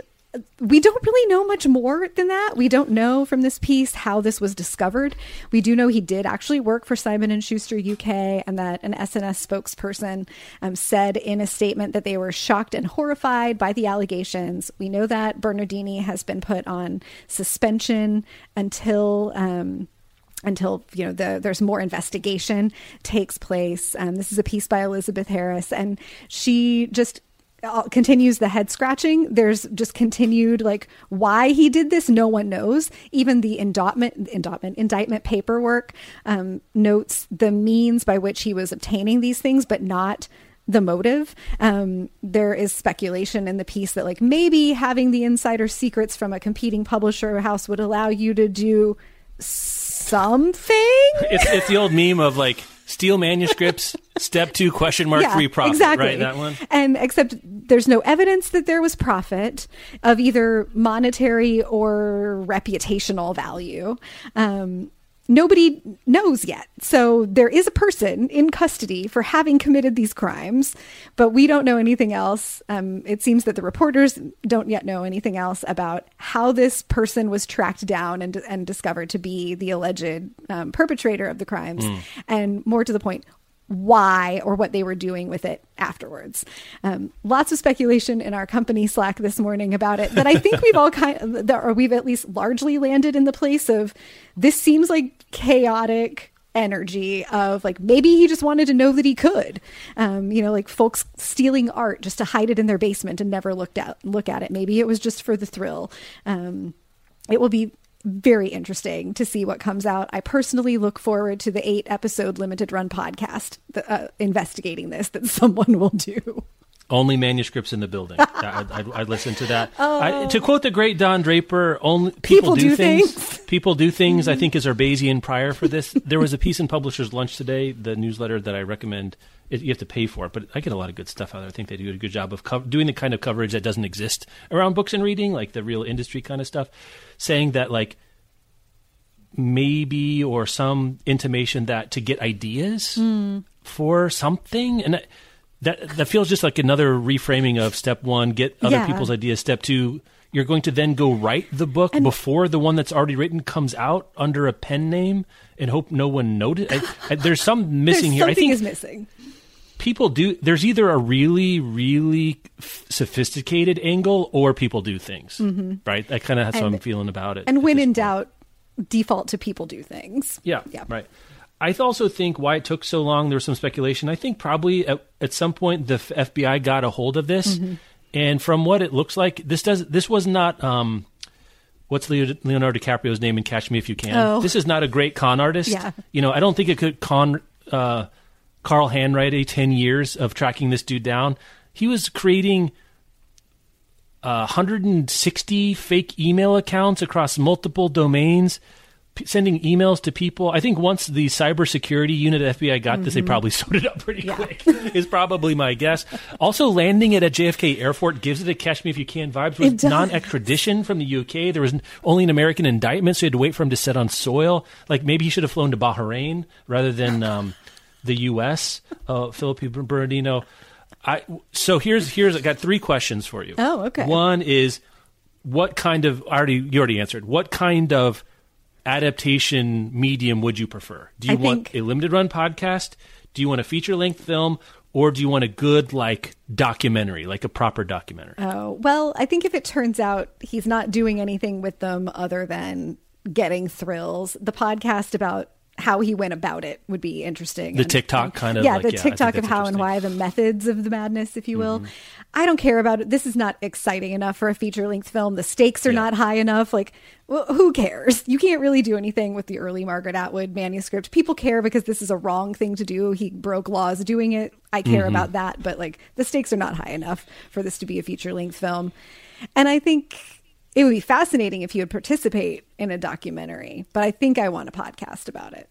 we don't really know much more than that. We don't know from this piece how this was discovered. We do know he did actually work for Simon and Schuster UK, and that an SNS spokesperson um, said in a statement that they were shocked and horrified by the allegations. We know that Bernardini has been put on suspension until. Um, until you know the, there's more investigation takes place. Um, this is a piece by Elizabeth Harris, and she just continues the head scratching. There's just continued like why he did this. No one knows. Even the indictment, indictment, indictment paperwork um, notes the means by which he was obtaining these things, but not the motive. Um, there is speculation in the piece that like maybe having the insider secrets from a competing publisher house would allow you to do something. It's, it's the old meme of like steal manuscripts, step two question mark Yeah, three profit. exactly. Right, that one. And except there's no evidence that there was profit of either monetary or reputational value. Um, nobody knows yet. So there is a person in custody for having committed these crimes, but we don't know anything else. Um, it seems that the reporters don't yet know anything else about how this person was tracked down and, and discovered to be the alleged um, perpetrator of the crimes. And more to the point, why or what they were doing with it afterwards. Um, lots of speculation in our company Slack this morning about it, but I think we've all kind of, or we've at least largely landed in the place of this seems like chaotic energy of like maybe he just wanted to know that he could. Um you know like folks stealing art just to hide it in their basement and never looked at look at it. Maybe it was just for the thrill. Um it will be very interesting to see what comes out. I personally look forward to the eight episode limited run podcast uh, investigating this that someone will do. Only manuscripts in the building. I, I'd, I'd listen to that. I, to quote the great Don Draper, only people, People do things. things. People do things. I think is our Bayesian prior for this. There was a piece in Publishers Lunch today, the newsletter that I recommend. It, you have to pay for it, but I get a lot of good stuff out there. I think they do a good job of co- doing the kind of coverage that doesn't exist around books and reading, like the real industry kind of stuff. Saying that like maybe or some intimation that to get ideas Hmm. for something and that, that that feels just like another reframing of step one get other Yeah. people's ideas step two you're going to then go write the book before the one that's already written comes out under a pen name and hope no one I, there's some missing There's here i think is missing. People do there's either a really really f- sophisticated angle or people do things right that kind of that's how i'm feeling about it And when in point. doubt, default to people do things. Yeah, Yeah. right. I also think why it took so long. There was some speculation. I think probably at, at some point the FBI got a hold of this, Mm-hmm. and from what it looks like, this does this was not. Um, what's Leonardo DiCaprio's name in Catch Me If You Can? Oh. This is not a great con artist. Yeah. You know, I don't think it could con uh, Carl Hanratty ten years of tracking this dude down. He was creating. Uh, 160 fake email accounts across multiple domains, p- sending emails to people. I think once the cybersecurity unit at FBI got this, they probably sorted it up pretty quick. Is probably my guess. Also, landing it at JFK Airport gives it a "Catch Me If You Can" vibes. It Was does. non-extradition from the UK. There was only an American indictment, so you had to wait for him to set on soil. Like maybe he should have flown to Bahrain rather than um, the U.S. Uh, Philippi Bernardino. I so here's here's I got three questions for you. Oh, okay. One is what kind of already you already answered. What kind of adaptation medium would you prefer? Do you I want think- a limited run podcast? Do you want a feature length film? Or do you want a good like documentary, like a proper documentary? Oh, well, I think if it turns out he's not doing anything with them other than getting thrills, the podcast about how he went about it would be interesting. The TikTok kind of yeah, like- the yeah, TikTok of how and why, the methods of the madness, if you will. Mm-hmm. I don't care about it. This is not exciting enough for a feature length film. The stakes are Yeah. not high enough. Like, well, who cares? You can't really do anything with the early Margaret Atwood manuscript. People care because this is a wrong thing to do. He broke laws doing it. I care Mm-hmm. about that, but like the stakes are not high enough for this to be a feature length film. And I think it would be fascinating if you would participate in a documentary, but I think I want a podcast about it.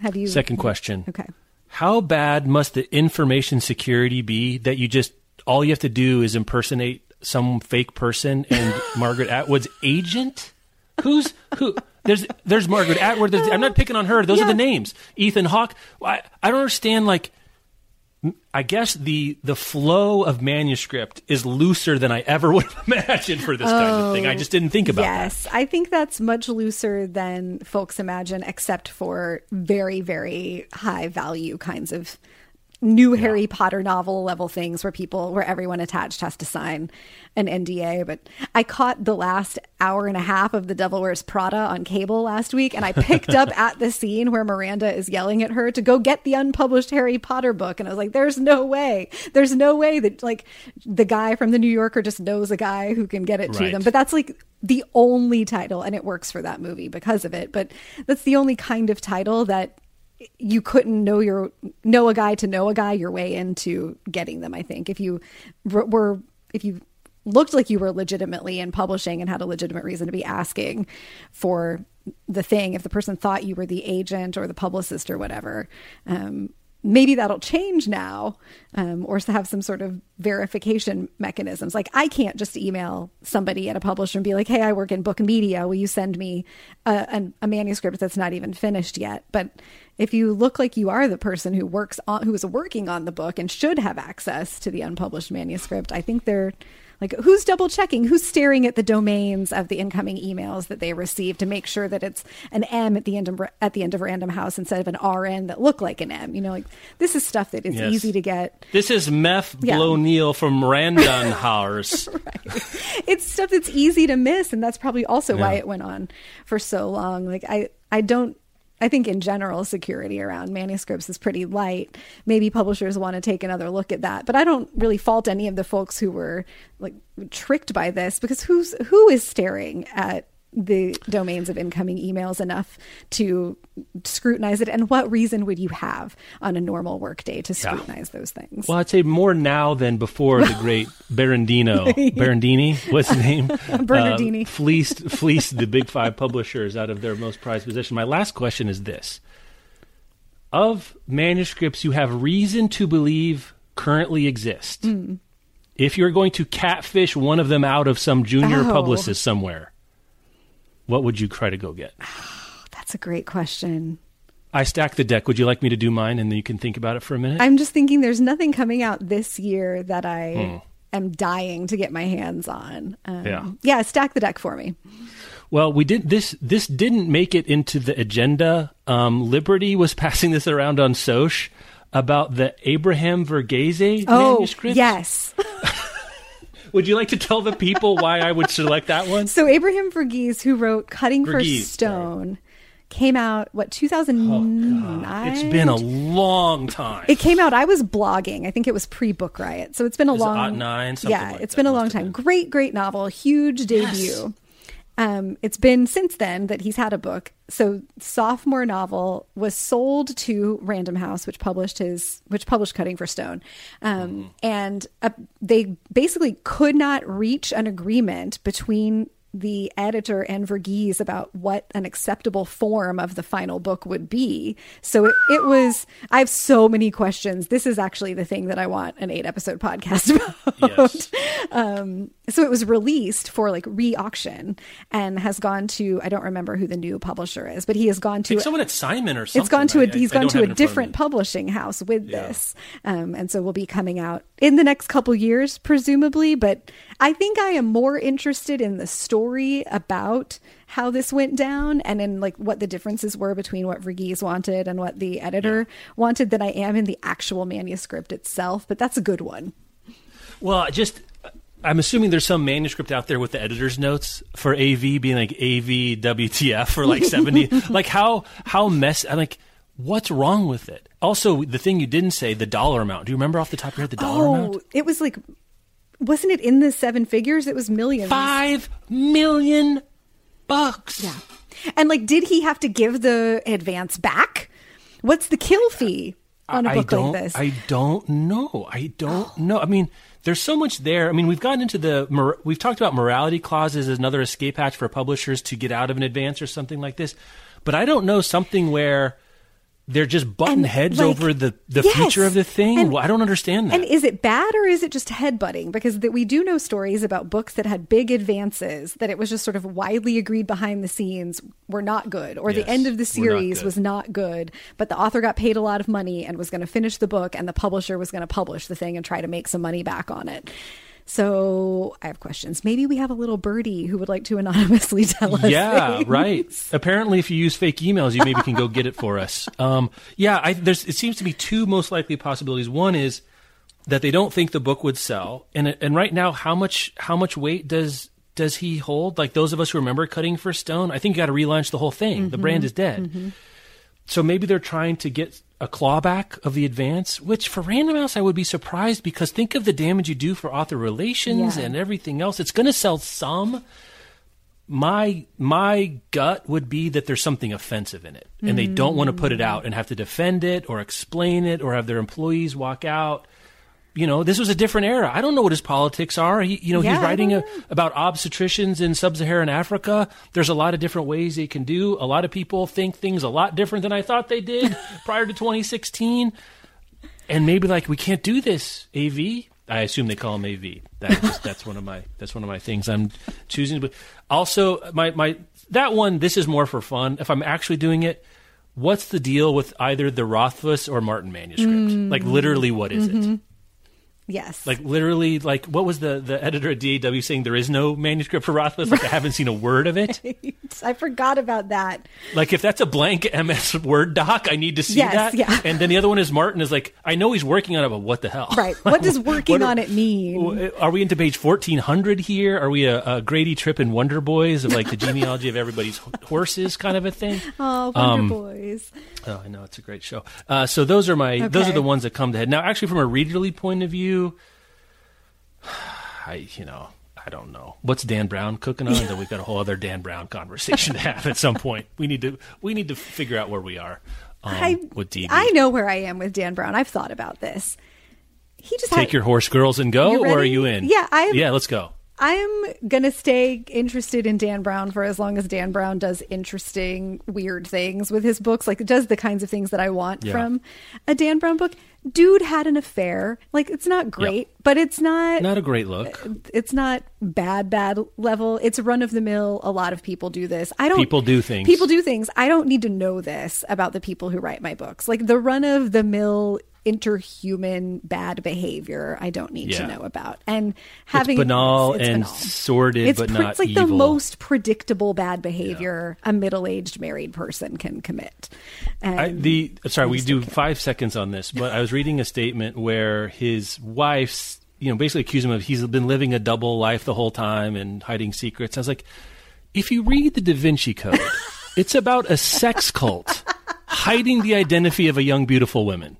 Have you? Second question. Okay. how bad must the information security be that you just all you have to do is impersonate some fake person and Margaret Atwood's agent? Who's who? There's there's Margaret Atwood. There's, I'm not picking on her. Those are the names. Ethan Hawke. I, I don't understand. Like, I guess the the flow of manuscript is looser than I ever would have imagined for this kind of thing. I just didn't think about that. yes, I think that's much looser than folks imagine, except for very, very high value kinds of new Harry Potter novel level things where people, where everyone attached has to sign an NDA. But I caught the last hour and a half of The Devil Wears Prada on cable last week, and I picked up at the scene where Miranda is yelling at her to go get the unpublished Harry Potter book. And I was like, there's no way. There's no way that, like, the guy from the New Yorker just knows a guy who can get it to them. But that's like the only title, and it works for that movie because of it. But that's the only kind of title that you couldn't know your know a guy to know a guy your way into getting them. I think if you were if you looked like you were legitimately in publishing and had a legitimate reason to be asking for the thing, if the person thought you were the agent or the publicist or whatever. Um, maybe that'll change now um, or have some sort of verification mechanisms like i can't just email somebody at a publisher and be like hey i work in book media will you send me a, a, a manuscript that's not even finished yet but if you look like you are the person who works on who is working on the book and should have access to the unpublished manuscript i think they're like who's double checking who's staring at the domains of the incoming emails that they receive to make sure that it's an m at the end of at the end of random house instead of an rn that look like an m you know like this is stuff that is Yes. easy to get This is Meth Yeah. Blowneal from random House. it's stuff that's easy to miss and that's probably also why it went on for so long like i i don't i think in general security around manuscripts is pretty light. Maybe publishers want to take another look at that but i don't really fault any of the folks who were like tricked by this because who's who is staring at the domains of incoming emails enough to scrutinize it and what reason would you have on a normal workday to scrutinize those things Well, I'd say more now than before the great Berendino, Berendini, what's his name? Bernardini. Uh, fleeced, fleeced the big five publishers out of their most prized position. My last question is this. Of manuscripts you have reason to believe currently exist, Hmm. if you're going to catfish one of them out of some junior Oh. publicist somewhere, what would you try to go get? that's a great question I stack the deck. Would you like me to do mine and then you can think about it for a minute? I'm just thinking there's nothing coming out this year that I Hmm. am dying to get my hands on. Um, Yeah. Yeah, stack the deck for me. Well, we did this. This didn't make it into the agenda. Um, Liberty was passing this around on Soch about the Abraham Verghese Oh, manuscript. yes. Would you like to tell the people why I would select that one? So Abraham Verghese, who wrote Cutting for Verghese, Stone, came out, what, 2009? It's been a long time. It came out. I was blogging. I think it was pre Book Riot, so it's been a Is long. Ot nine? Something yeah, like it's been a long time. been. Great, great novel. Huge debut. Um, it's been since then that he's had a book. So sophomore novel was sold to Random House, which published his, which published Cutting for Stone, um, and uh, they basically could not reach an agreement between the editor and Verghese about what an acceptable form of the final book would be. So it, it was, I have so many questions. This is actually the thing that I want an eight episode podcast about. Yes. Um, so it was released for like re-auction and has gone to I don't remember who the new publisher is, but he has gone to someone at Simon or something. it's gone to a I- I- he's I gone don't to a it in front of different publishing house with Yeah. this, um, and so will be coming out in the next couple years, presumably. But I think I am more interested in the story about how this went down and in like what the differences were between what Verghese wanted and what the editor wanted than I am in the actual manuscript itself. But that's a good one. Well, just I'm assuming there's some manuscript out there with the editor's notes for AV being like AV WTF for like 70. like how how mess I'm like what's wrong with it? Also, the thing you didn't say, the dollar amount. Do you remember off the top of your head the dollar Oh, amount? it was like, wasn't it in the seven figures? It was millions. 5 million bucks. Yeah. And like, did he have to give the advance back? What's the kill fee on a I book don't, like this? I don't know. I don't oh. know. I mean, there's so much there. I mean, we've gotten into the we've talked about morality clauses as another escape hatch for publishers to get out of an advance or something like this. But I don't know something where they're just button And, heads like, over the the yes. future of the thing. And- Well, I don't understand that. And is it bad or is it just headbutting? Because that we do know stories about books that had big advances that it was just sort of widely agreed behind the scenes were not good, or Yes, the end of the were not series was not good, but the author got paid a lot of money and was going to finish the book, and the publisher was going to publish the thing and try to make some money back on it. So I have questions. Maybe we have a little birdie who would like to anonymously tell us. yeah, things. right. Apparently, if you use fake emails, you maybe can go get it for us. Um, yeah, I, there's. It seems to be two most likely possibilities. One is that they don't think the book would sell, and and right now, how much how much weight does does he hold? Like those of us who remember cutting for Stone, I think you got to relaunch the whole thing. The brand is dead. So maybe they're trying to get a clawback of the advance, which for Random House I would be surprised because think of the damage you do for author relations Yeah. and everything else. It's going to sell some. My my gut would be that there's something offensive in it, and they don't want to put it mm. out and have to defend it or explain it or have their employees walk out. You know, this was a different era. I don't know what his politics are. He, you know, Yeah, he's writing a, about obstetricians in sub-Saharan Africa. There's a lot of different ways they can do. A lot of people think things a lot different than I thought they did prior to 2016. And maybe like we can't do this. AV. I assume they call him AV. That's just, that's one of my that's one of my things I'm choosing. But also my my that one. This is more for fun. If I'm actually doing it, what's the deal with either the Rothfuss or Martin manuscript? Like literally, what is it? Yes. Like literally, like what was the the editor at DAW saying? There is no manuscript for Rothfuss. Like I haven't seen a word of it. I forgot about that. Like if that's a blank MS Word doc, I need to see Yes, that. yeah. And then the other one is Martin is like, I know he's working on it, but what the hell? Right. What does working What are- on it mean? Are we into page fourteen hundred here? Are we a, a Grady Tripp and Wonder Boys of like the genealogy of everybody's horses kind of a thing? Oh, Wonder um, Boys. Oh, I know it's a great show. Uh, so those are my those are the ones that come to head. Now, actually, from a readerly point of view, I you know I don't know what's Dan Brown cooking on. Then we've got a whole other Dan Brown conversation to have at some point. We need to we need to figure out where we are um, I, with DB. I know where I am with Dan Brown. I've thought about this. He just Take had, your horse, girls, and go, or are you in? Yeah, I yeah. Let's go. I'm gonna stay interested in Dan Brown for as long as Dan Brown does interesting, weird things with his books. Like does the kinds of things that I want Yeah. from a Dan Brown book. Dude had an affair. Like it's not great, but it's not. Not a great look. Uh, it's not bad bad level it's run of the mill a lot of people do this i don't People do things. people do things i don't need to know this about the people who write my books like the run of the mill interhuman bad behavior i don't need Yeah. to know about and having banal it's and banal. sordid, it's but not it's like evil. the most predictable bad behavior a middle-aged married person can commit and I, the sorry, we do care. five seconds on this, but I was reading a statement where his wife's, you know, basically accused him of he's been living a double life the whole time and hiding secrets. I was like, if you read the Da Vinci Code, it's about a sex cult hiding the identity of a young, beautiful woman.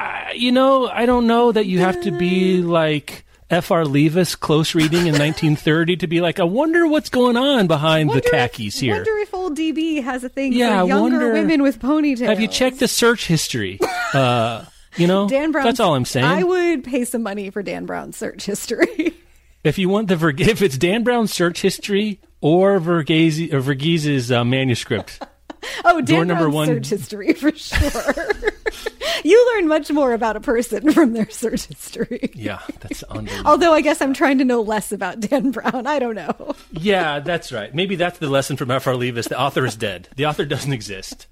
I, you know, I don't know that you have to be like. F.R. Leavis close reading in 1930 to be like, I wonder what's going on behind Wonder the if- khakis here. wonder if old db has a thing Yeah, for younger wonder- women with ponytails Have you checked the search history? Uh, you know, Dan Brown. That's all I'm saying. I would pay some money for Dan Brown's search history. if you want the Verg- if it's Dan Brown's search history or Verghese or Verghese's uh, manuscript, oh, Door Dan number Brown's one. search history for sure. you learn much more about a person from their search history. yeah, that's unbelievable. Although I guess I'm trying to know less about Dan Brown. I don't know. yeah, that's right. Maybe that's the lesson from F.R. Leavis. The author is dead. The author doesn't exist.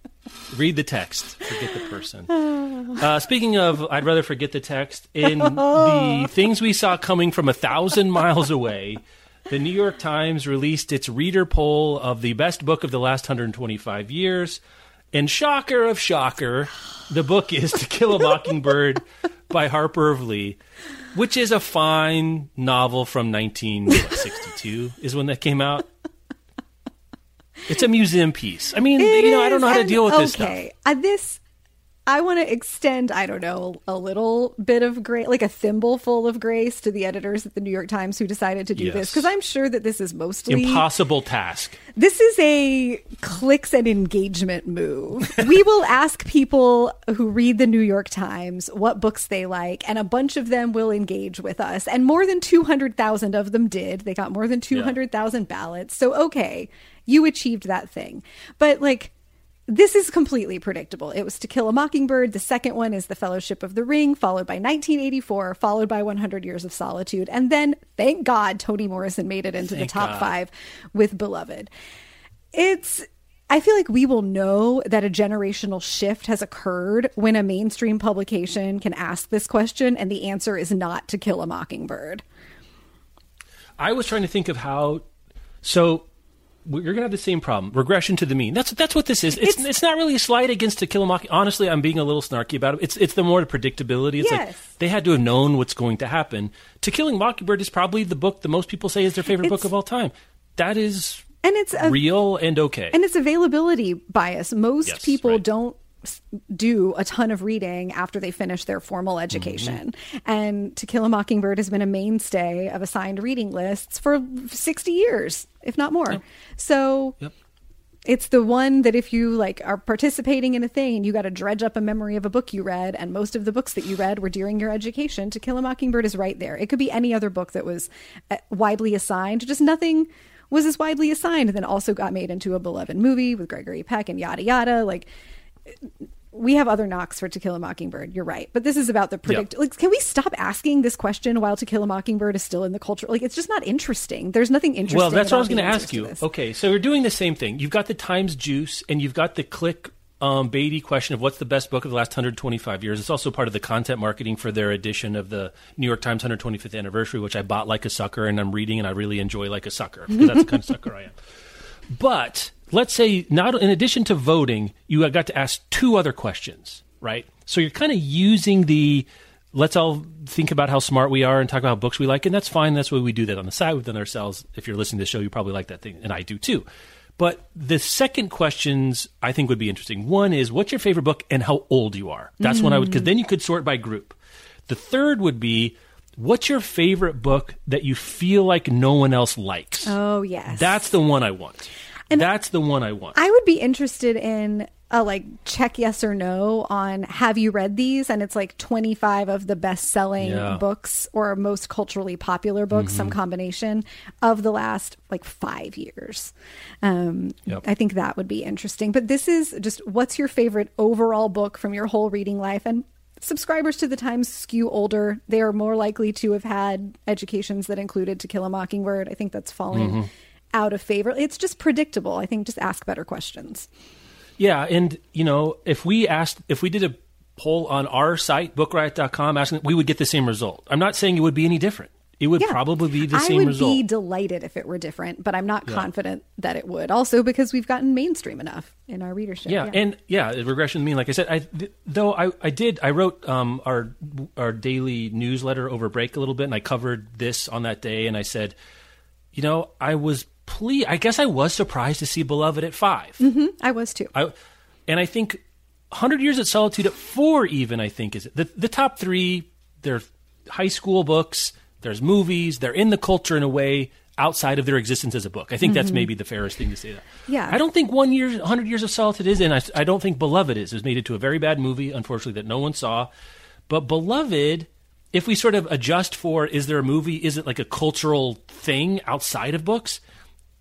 Read the text. Forget the person. Uh, speaking of, I'd rather forget the text. In the things we saw coming from a thousand miles away, the New York Times released its reader poll of the best book of the last 125 years. And shocker of shocker, the book is To Kill a Mockingbird by Harper of Lee, which is a fine novel from 1962, is when that came out. It's a museum piece. I mean, It you know, I don't know how to deal with this stuff. Okay, uh, this I want to extend. I don't know a little bit of grace, like a thimbleful of grace, to the editors at the New York Times who decided to do this because I'm sure that this is mostly Impossible task. This is a clicks and engagement move. we will ask people who read the New York Times what books they like, and a bunch of them will engage with us. And more than 200,000 of them did. They got more than 200,000 ballots. So, okay, you achieved that thing. But, like, this is completely predictable. It was To Kill a Mockingbird. The second one is The Fellowship of the Ring, followed by 1984, followed by 100 Years of Solitude. And then, thank God, Toni Morrison made it into Thank the top God. five with Beloved. It's. I feel like we will know that a generational shift has occurred when a mainstream publication can ask this question and the answer is not To Kill a Mockingbird. I was trying to think of how. So you're going to have the same problem. Regression to the mean. That's that's what this is. It's it's, It's- not really a slight against To Kill a Mocking. Honestly, I'm being a little snarky about it. It's it's the more predictability. It's like Yes. they had to have known what's going to happen. To Killing Mockingbird is probably the book that most people say is their favorite book of all time. That is And it's a real and okay. And it's availability bias. Most Yes, people right. don't do a ton of reading after they finish their formal education. Mm-hmm. And To Kill a Mockingbird has been a mainstay of assigned reading lists for 60 years, if not more. So Yep. it's the one that if you like are participating in a thing and you got to dredge up a memory of a book you read and most of the books that you read were during your education to kill a mockingbird is right there it could be any other book that was uh, widely assigned just nothing was as widely assigned and then also got made into a beloved movie with gregory peck and yada yada like we have other knocks for To Kill a Mockingbird. You're right, but this is about the predict. Like, can we stop asking this question while To Kill a Mockingbird is still in the culture? Like, it's just not interesting. There's nothing interesting. Well, that's what I was going to ask you. Okay, so we're doing the same thing. You've got the Times Juice, and you've got the click um, Beatty question of what's the best book of the last 125 years. It's also part of the content marketing for their edition of the New York Times 125th anniversary, which I bought like a sucker, and I'm reading, and I really enjoy like a sucker because that's the kind of sucker I am. But let's say, not in addition to voting, you got to ask two other questions, right? So you're kind of using the let's all think about how smart we are and talk about books we like, and that's fine. That's why we do that on the side within ourselves. If you're listening to the show, you probably like that thing, and I do too. But the second questions I think would be interesting. One is, what's your favorite book and how old you are? That's one I would, because then you could sort by group. The third would be, what's your favorite book that you feel like no one else likes? Oh yes, That's the one I want. That's the one I want. I would be interested in a like check yes or no on have you read these and it's like 25 of the best selling Yeah. books or most culturally popular books Mm-hmm. some combination of the last like 5 years. Um Yep. I think that would be interesting. But this is just what's your favorite overall book from your whole reading life and Subscribers to the Times skew older. They are more likely to have had educations that included To Kill a Mockingbird. I think that's falling Mm-hmm. Out of favor. It's just predictable. I think just ask better questions. Yeah, and you know, if we asked, if we did a poll on our site, bookriot.com, asking, we would get the same result. I'm not saying it would be any different. It would Yeah. probably be the I same result. I would be delighted if it were different, but I'm not confident that it would. Also, because we've gotten mainstream enough in our readership. yeah, and yeah, regression mean like I said, I th- though I, I did I wrote um, our our daily newsletter over break a little bit, and I covered this on that day, and I said, you know, I was ple- I guess I was surprised to see Beloved at 5 Mhm, I was too. I, and I think Hundred Years of Solitude at four, even I think is the the top three. They're high school books. There's movies. They're in the culture in a way outside of their existence as a book. I think that's maybe the fairest thing to say. That. Yeah. I don't think One Year, Hundred Years of Solitude is, and I, I don't think Beloved is. It was made into a very bad movie, unfortunately, that no one saw. But Beloved, if we sort of adjust for, is there a movie? Is it like a cultural thing outside of books?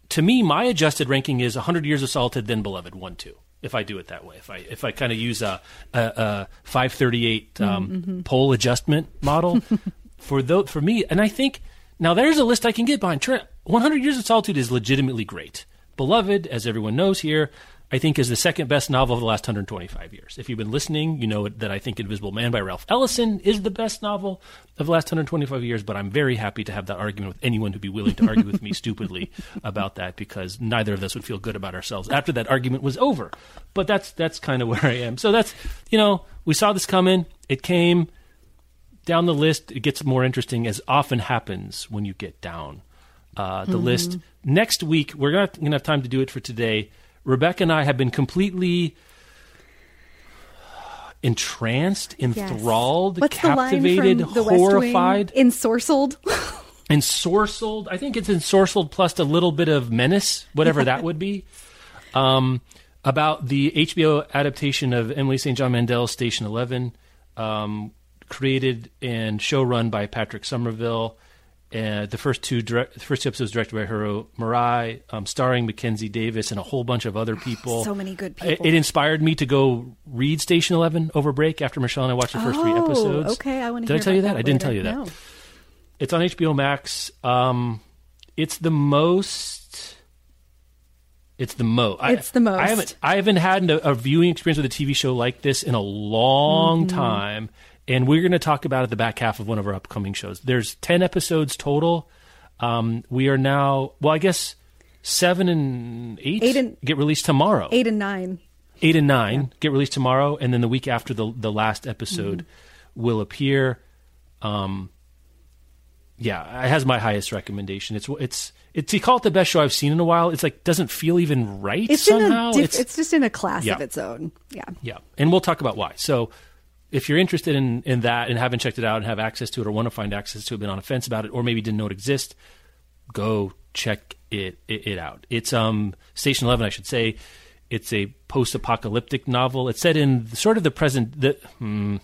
To me, my adjusted ranking is 100 Years of Solitude, then Beloved, one, two. If I do it that way, if I if I kind of use a, a, a 538 um, poll adjustment model for tho- for me, and I think now there's a list I can get behind. Trent, 100 Years of Solitude is legitimately great. Beloved, as everyone knows here, I think is the second best novel of the last 125 years. If you've been listening, you know that I think Invisible Man by Ralph Ellison is the best novel of the last 125 years, but I'm very happy to have that argument with anyone who'd be willing to argue with me stupidly about that because neither of us would feel good about ourselves after that argument was over. But that's that's kind of where I am. So that's, you know, we saw this coming. It came down the list. It gets more interesting as often happens when you get down uh, the list. Next week, we're not going to have time to do it for today. Rebecca and I have been completely entranced, Yes. enthralled, What's captivated, the line from the West horrified? Ensorcelled. ensorcelled. I think it's ensorcelled plus a little bit of menace, whatever that would be. Um, about the HBO adaptation of Emily St. John Mandel's Station Eleven, um, created and showrun by Patrick Somerville, Uh, the first two direct, the first two episodes directed by Hiro Murai, um, starring Mackenzie Davis and a whole bunch of other people. So many good people. it inspired me to go read Station Eleven over break after Michelle and I watched the first three Oh, episodes. okay, I wanna Did I tell you that? that I didn't tell you that. No. It's on HBO Max. Um, it's the most. It's the most. It's the most. I haven't. I haven't had a, a viewing experience with a TV show like this in a long Mm-hmm. time, and we're going to talk about it the back half of one of our upcoming shows. There's ten episodes total. Um, we are now. Well, I guess seven and eight, Eight and- get released tomorrow. Eight and nine. Eight and nine get released tomorrow, and then the week after the the last episode Mm-hmm. will appear. Um, yeah, it has my highest recommendation. It's it's it's you call it the best show I've seen in a while. It's like doesn't feel even right It's somehow. diff- it's, just in a class Yeah. of its own. Yeah. yeah, and we'll talk about why. So, if you're interested in in that and haven't checked it out and have access to it or want to find access to it, been on a fence about it, or maybe didn't know it exists, go check it it, it out. It's um Station Eleven, I should say. It's a post-apocalyptic novel. It's set in sort of the present. The hmm,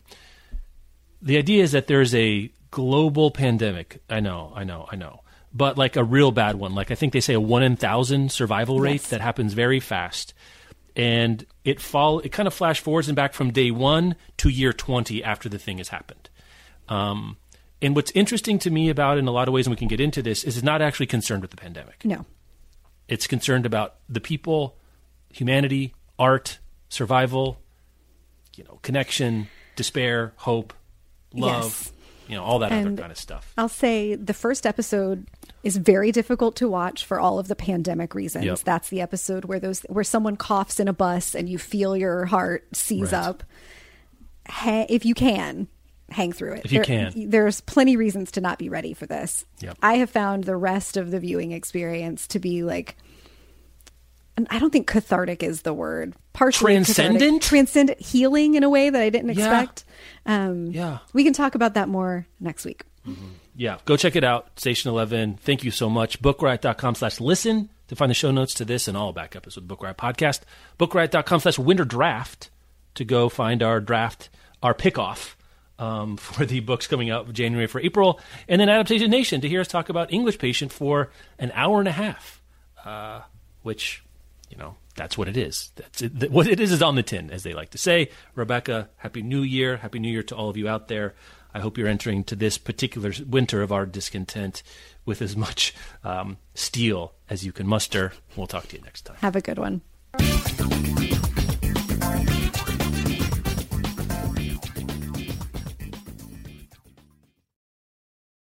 the idea is that there's a global pandemic. I know, I know, I know. But like a real bad one. Like I think they say a one in thousand survival rate Yes. that happens very fast. And it fall it kind of flash forwards and back from day one to year twenty after the thing has happened. Um, and what's interesting to me about in a lot of ways, and we can get into this, is it's not actually concerned with the pandemic. No. It's concerned about the people, humanity, art, survival, you know, connection, despair, hope, love, Yes. You know, all that And other kind of stuff. I'll say the first episode is very difficult to watch for all of the pandemic reasons. Yep. That's the episode where those where someone coughs in a bus and you feel your heart seize Right. up. Ha- if you can, hang through it. If you There- can. There's plenty reasons to not be ready for this. Yep. I have found the rest of the viewing experience to be like I don't think cathartic is the word. Partially cathartic. Transcendent? transcendent, healing in a way that I didn't Yeah. expect. Um, Yeah. we can talk about that more next week. Yeah, go check it out. Station 11. Thank you so much. Bookriot.com slash listen to find the show notes to this and all back episodes of Book Riot Podcast. Bookriot.com slash winter draft to go find our draft, our pick-off um, for the books coming out January for April. And then Adaptation Nation to hear us talk about English Patient for an hour and a half, uh, which, you know, that's what it is. That's it. What it is is on the tin, as they like to say. Rebecca, Happy New Year. Happy New Year to all of you out there. I hope you're entering to this particular winter of our discontent with as much um, steel as you can muster. We'll talk to you next time. Have a good one.